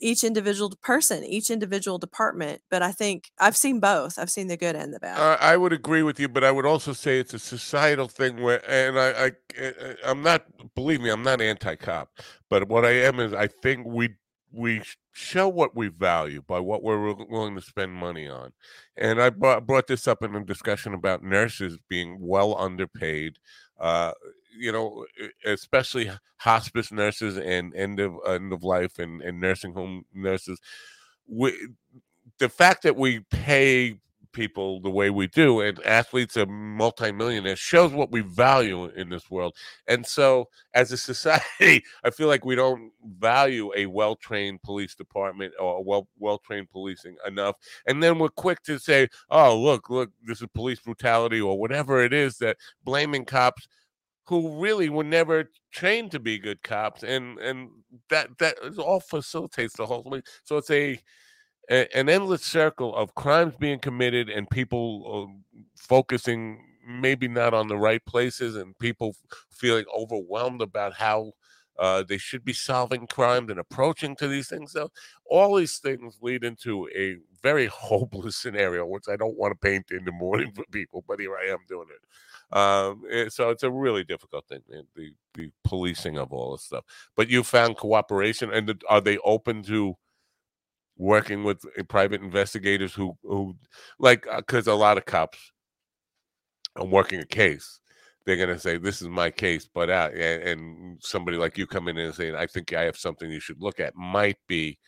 each individual person, each individual department. But I think I've seen both. I've seen the good and the bad. Uh, I would agree with you, but I would also say it's a societal thing where, and I, I, I I'm not. Believe me, I'm not anti-cop, but what I am is I think we we show what we value by what we're willing to spend money on. And I brought, brought this up in a discussion about nurses being well underpaid. Uh, you know, especially hospice nurses and end of end of life and, and nursing home nurses. We, the fact that we pay people the way we do and athletes are multimillionaires shows what we value in this world and so as a society i feel like we don't value a well-trained police department or well well-trained policing enough and then we're quick to say oh look look this is police brutality or whatever it is that blaming cops who really were never trained to be good cops and and that that all facilitates the whole thing so it's a a- an endless circle of crimes being committed and people uh, focusing maybe not on the right places and people feeling overwhelmed about how Uh, they should be solving crimes and approaching to these things. So all these things lead into a very hopeless scenario, which I don't want to paint in the morning for people, but here I am doing it. Eh, so it's a really difficult thing, eh, the the policing of all this stuff. But you found cooperation, and are they open to working with uh, private investigators who who like because a lot of cops are working a case they're to say this is my case but uh, and, and somebody like you come in and saying i think i have something you should look at might be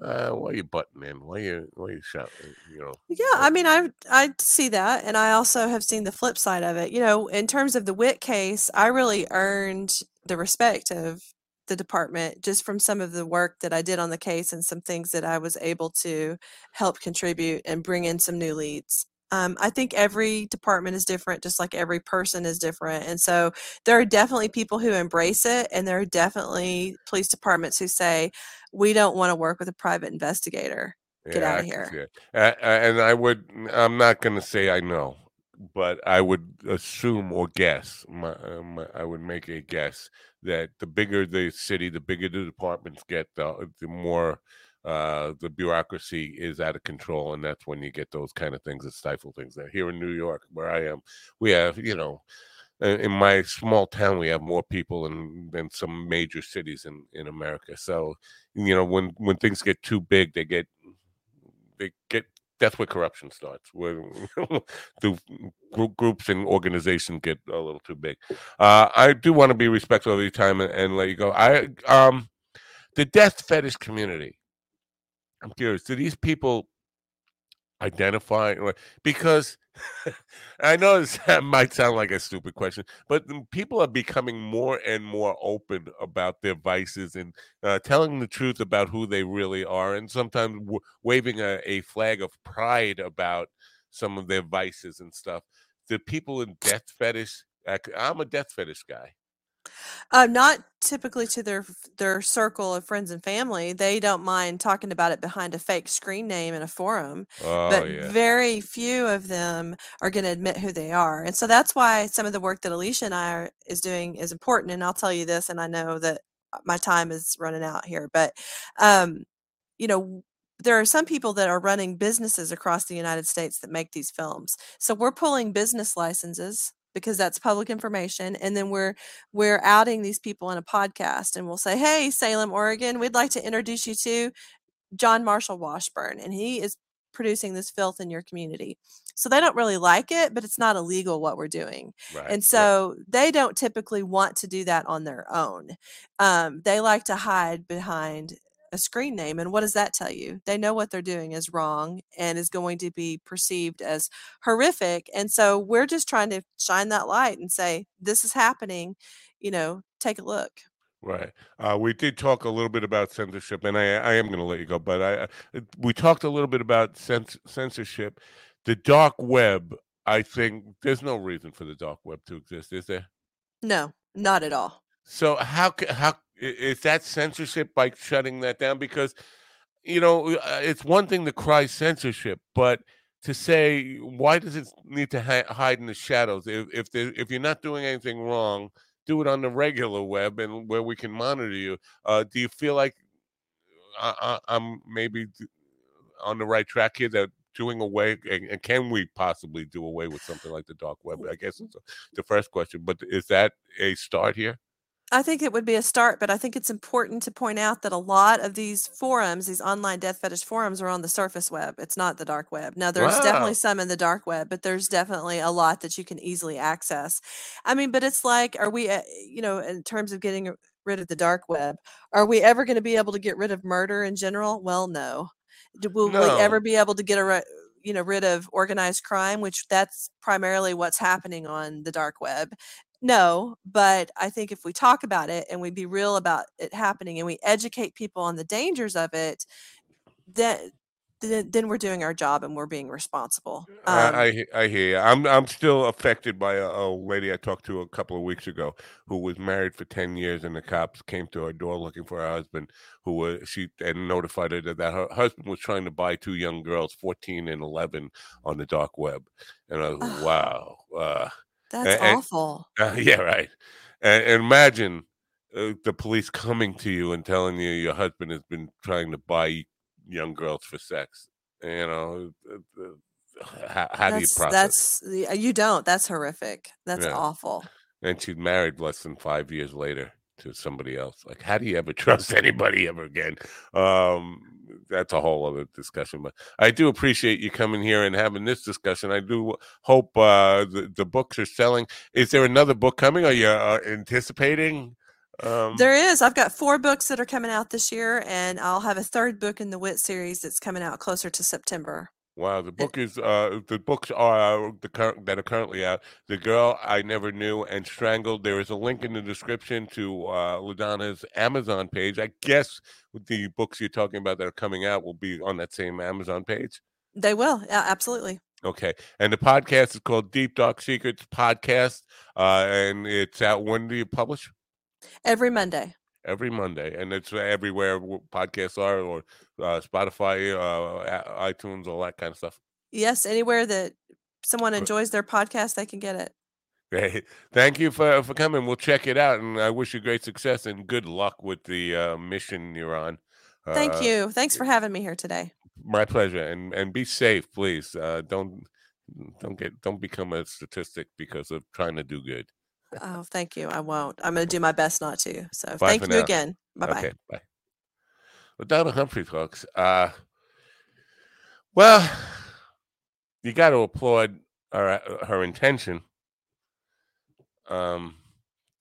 uh, why are you butting in? Why are you why are you shouting? You know. Yeah, I mean, I I see that, and I also have seen the flip side of it. You know, in terms of the Witt case, I really earned the respect of the department just from some of the work that I did on the case and some things that I was able to help contribute and bring in some new leads. Um, I think every department is different, just like every person is different. And so there are definitely people who embrace it, and there are definitely police departments who say, we don't want to work with a private investigator. Get Yeah, out of here. a- And I would, I'm not going to say I know, but I would assume or guess, my, uh, my, I would make a guess that the bigger the city, the bigger the departments get, the, the more uh, the bureaucracy is out of control. And that's when you get those kind of things that stifle things. Now, here in New York, where I am, we have, you know, uh, in my small town, we have more people in, than some major cities in, in America. So, you know, when, when things get too big, they get they get that's where corruption starts where the group, groups and organizations get a little too big uh i do want to be respectful of your time and, and let you go i um the death fetish community i'm curious do these people identify because I know that might sound like a stupid question, but people are becoming more and more open about their vices and uh, telling the truth about who they really are, and sometimes w- waving a, a flag of pride about some of their vices and stuff. The people in death fetish, I'm a death fetish guy. Uh, not typically to their their circle of friends and family. They don't mind talking about it behind a fake screen name in a forum, Oh but yeah, very few of them are going to admit who they are. And so that's why some of the work that Alicia and I are, is doing is important. And I'll tell you this, and I know that uh, my time is running out here, but um, you know. There are some people that are running businesses across the United States that make these films. So we're pulling business licenses because that's public information and then we're we're outing these people in a podcast and we'll say, Hey, Salem, Oregon, we'd like to introduce you to John Marshall Washburn, and he is producing this filth in your community. So they don't really like it, but it's not illegal what we're doing. right. And so they don't typically want to do that on their own. Um, they like to hide behind a screen name. And what does that tell you? They know what they're doing is wrong and is going to be perceived as horrific. And so we're just trying to shine that light and say, this is happening. You know, take a look. Right. Uh, we did talk a little bit about censorship, and I, I am going to let you go, but I, I- we talked a little bit about cens- censorship. The dark web, I think there's no reason for the dark web to exist, is there? No, not at all. So how how that censorship by shutting that down? Because you know uh, it's one thing to cry censorship, but to say why does it need to hi- hide in the shadows? If if there, if you're not doing anything wrong, do it on the regular web and where we can monitor you. Uh, do you feel like I, I, I'm maybe on the right track here? That doing away and, and can we possibly do away with something like the dark web? I guess is the first question. But is that a start here? I think it would be a start, but I think it's important to point out that a lot of these forums, these online death fetish forums, are on the surface web. It's not the dark web. Now, there's Wow. definitely some in the dark web, but there's definitely a lot that you can easily access. I mean, but it's like, are we, uh, you know, in terms of getting rid of the dark web, are we ever going to be able to get rid of murder in general? Well, no. Will we ever be able to get a, ri- you know, rid of organized crime, which that's primarily what's happening on the dark web? No, but I think if we talk about it and we be real about it happening and we educate people on the dangers of it, then then, we're doing our job and we're being responsible. Um, I, I I hear you. I'm I'm still affected by a, a lady I talked to a couple of weeks ago who was married for ten years, and the cops came to her door looking for her husband, who was she and notified her that, that her husband was trying to buy two young girls, fourteen and eleven, on the dark web, and I was like, wow, uh, that's and- awful. uh, yeah, right. And, imagine uh, the police coming to you and telling you your husband has been trying to buy young girls for sex. You know, how, how do you process? that's you don't. That's horrific. That's Yeah. awful. and she's married less than five years later to somebody else. Like, how do you ever trust anybody ever again? Um, that's a whole other discussion. But I do appreciate you coming here and having this discussion. I do hope uh, the the books are selling. Is there another book coming? Are you uh, anticipating? Um, There is. I've got four books that are coming out this year, and I'll have a third book in the Witt series that's coming out closer to September. Wow, the book is uh the books are uh, the current that are currently out. The Girl I Never Knew and Strangled. There is a link in the description to uh Ladonna's Amazon page. I guess with the books you're talking about that are coming out will be on that same Amazon page. They will. Yeah, absolutely. Okay. And the podcast is called Deep Dark Secrets Podcast. Uh and it's out when do you publish? Every Monday. Every Monday. And it's everywhere podcasts are or uh Spotify, uh iTunes, all that kind of stuff. Yes, anywhere that someone enjoys their podcast, they can get it. Hey, thank you for for coming. We'll check it out, and I wish you great success and good luck with the uh, mission you're on. Thank Uh, you. Thanks for having me here today. My pleasure, and and be safe, please. Uh, don't don't get don't become a statistic because of trying to do good. Oh, thank you. I won't. I'm going to do my best not to. So Bye thank you now. again. Bye bye. Okay, bye. Well, Donna Humphrey, folks. Uh, well, you got to applaud her uh, her intention. Um,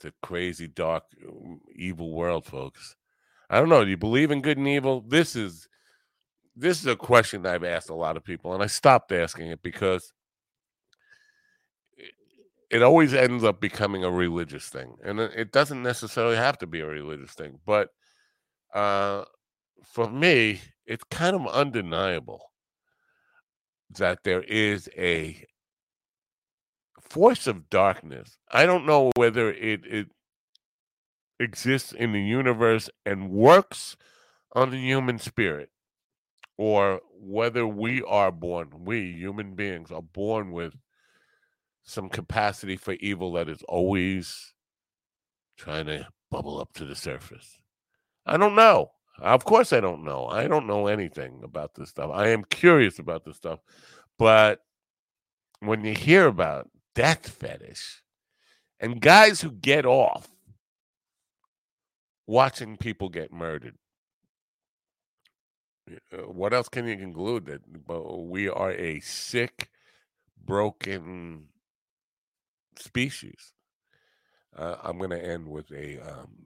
the crazy, dark, evil world, folks. I don't know. Do you believe in good and evil? This is this is a question I've asked a lot of people, and I stopped asking it because it always ends up becoming a religious thing, and it doesn't necessarily have to be a religious thing. But uh, for me, it's kind of undeniable that there is a force of darkness. I don't know whether it it exists in the universe and works on the human spirit or whether we are born we human beings are born with some capacity for evil that is always trying to bubble up to the surface. I don't know. Of course i don't know. I don't know anything about this stuff. I am curious about this stuff but when you hear about death fetish and guys who get off watching people get murdered. Uh, What else can you conclude that we are a sick, broken species? Uh, I'm going to end with a um,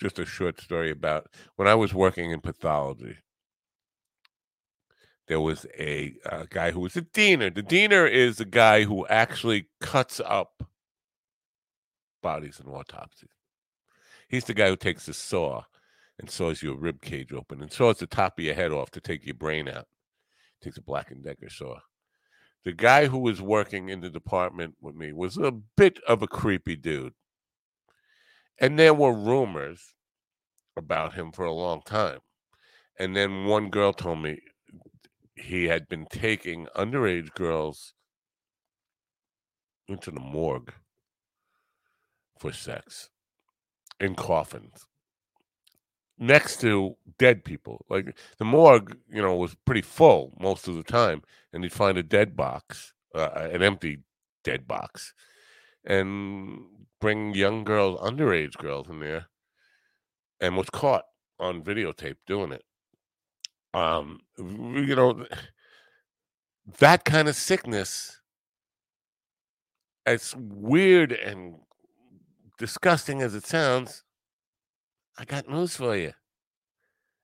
just a short story about when I was working in pathology. There was a uh, guy who was a diener. The diener is the guy who actually cuts up bodies in autopsy. He's the guy who takes the saw and saws your rib cage open and saws the top of your head off to take your brain out. Takes a Black and Decker saw. The guy who was working in the department with me was a bit of a creepy dude. And there were rumors about him for a long time. And then one girl told me he had been taking underage girls into the morgue for sex in coffins next to dead people. Like the morgue, you know, was pretty full most of the time, and you'd find a dead box, uh, an empty dead box, and bring young girls, underage girls, in there, and was caught on videotape doing it. Um, you know, that kind of sickness, as weird and disgusting as it sounds, I got news for you.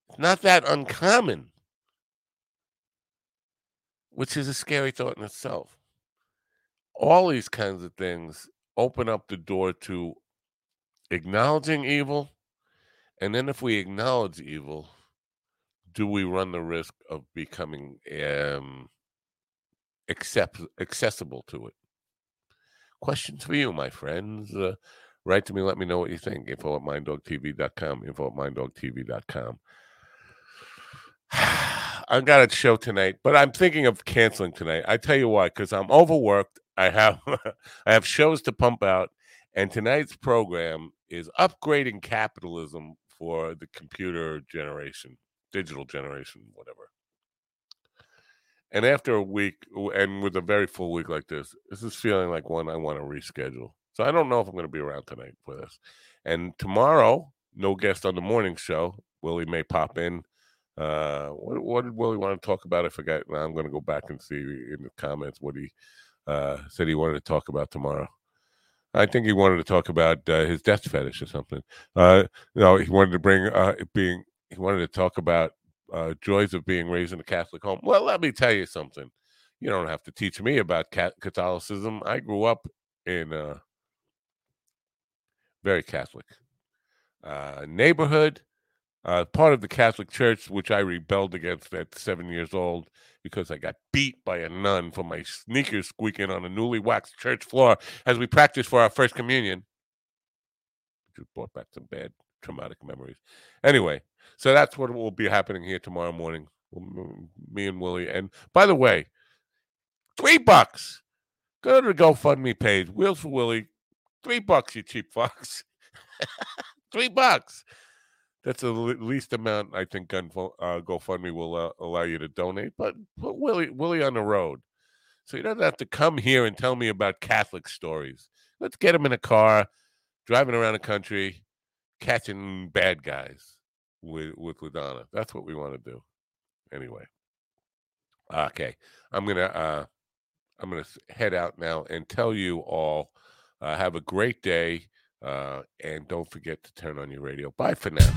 It's not that uncommon, which is a scary thought in itself. All these kinds of things open up the door to acknowledging evil. And then, if we acknowledge evil, do we run the risk of becoming um, accept, accessible to it? Questions for you, my friends. Uh, write to me. Let me know what you think. Info at minddogtv.com. Info at minddogtv.com. I've got a show tonight, but I'm thinking of canceling tonight. I tell you why, because I'm overworked. I have I have shows to pump out, and tonight's program is upgrading capitalism for the computer generation, digital generation, whatever. And after a week, and with a very full week like this, this is feeling like one I want to reschedule. So I don't know if I'm going to be around tonight for this. And tomorrow, no guest on the morning show. Willie may pop in. Uh, what, what did Willie want to talk about? I forgot. I'm going to go back and see in the comments what he uh, said he wanted to talk about tomorrow. I think he wanted to talk about uh, his death fetish or something. Uh, no, he wanted to bring uh, being. He wanted to talk about uh, joys of being raised in a Catholic home. Well, let me tell you something. You don't have to teach me about Catholicism. I grew up in a very Catholic uh, neighborhood, uh, part of the Catholic Church, which I rebelled against at seven years old because I got beat by a nun for my sneakers squeaking on a newly waxed church floor as we practiced for our first communion. Just brought back some bad traumatic memories. Anyway, so that's what will be happening here tomorrow morning. Me and Willie. And by the way, three bucks. Go to the GoFundMe page. Wheels for Willie. Three bucks, you cheap fucks. three bucks. That's the least amount I think Gun uh, GoFundMe will uh, allow you to donate. But put Willie Willie on the road, so he doesn't have to come here and tell me about Catholic stories. Let's get him in a car, driving around the country, catching bad guys with with Ladonna. That's what we want to do. Anyway, okay, I'm gonna uh, I'm gonna head out now and tell you all. Uh, have a great day. Uh, and don't forget to turn on your radio. Bye for now.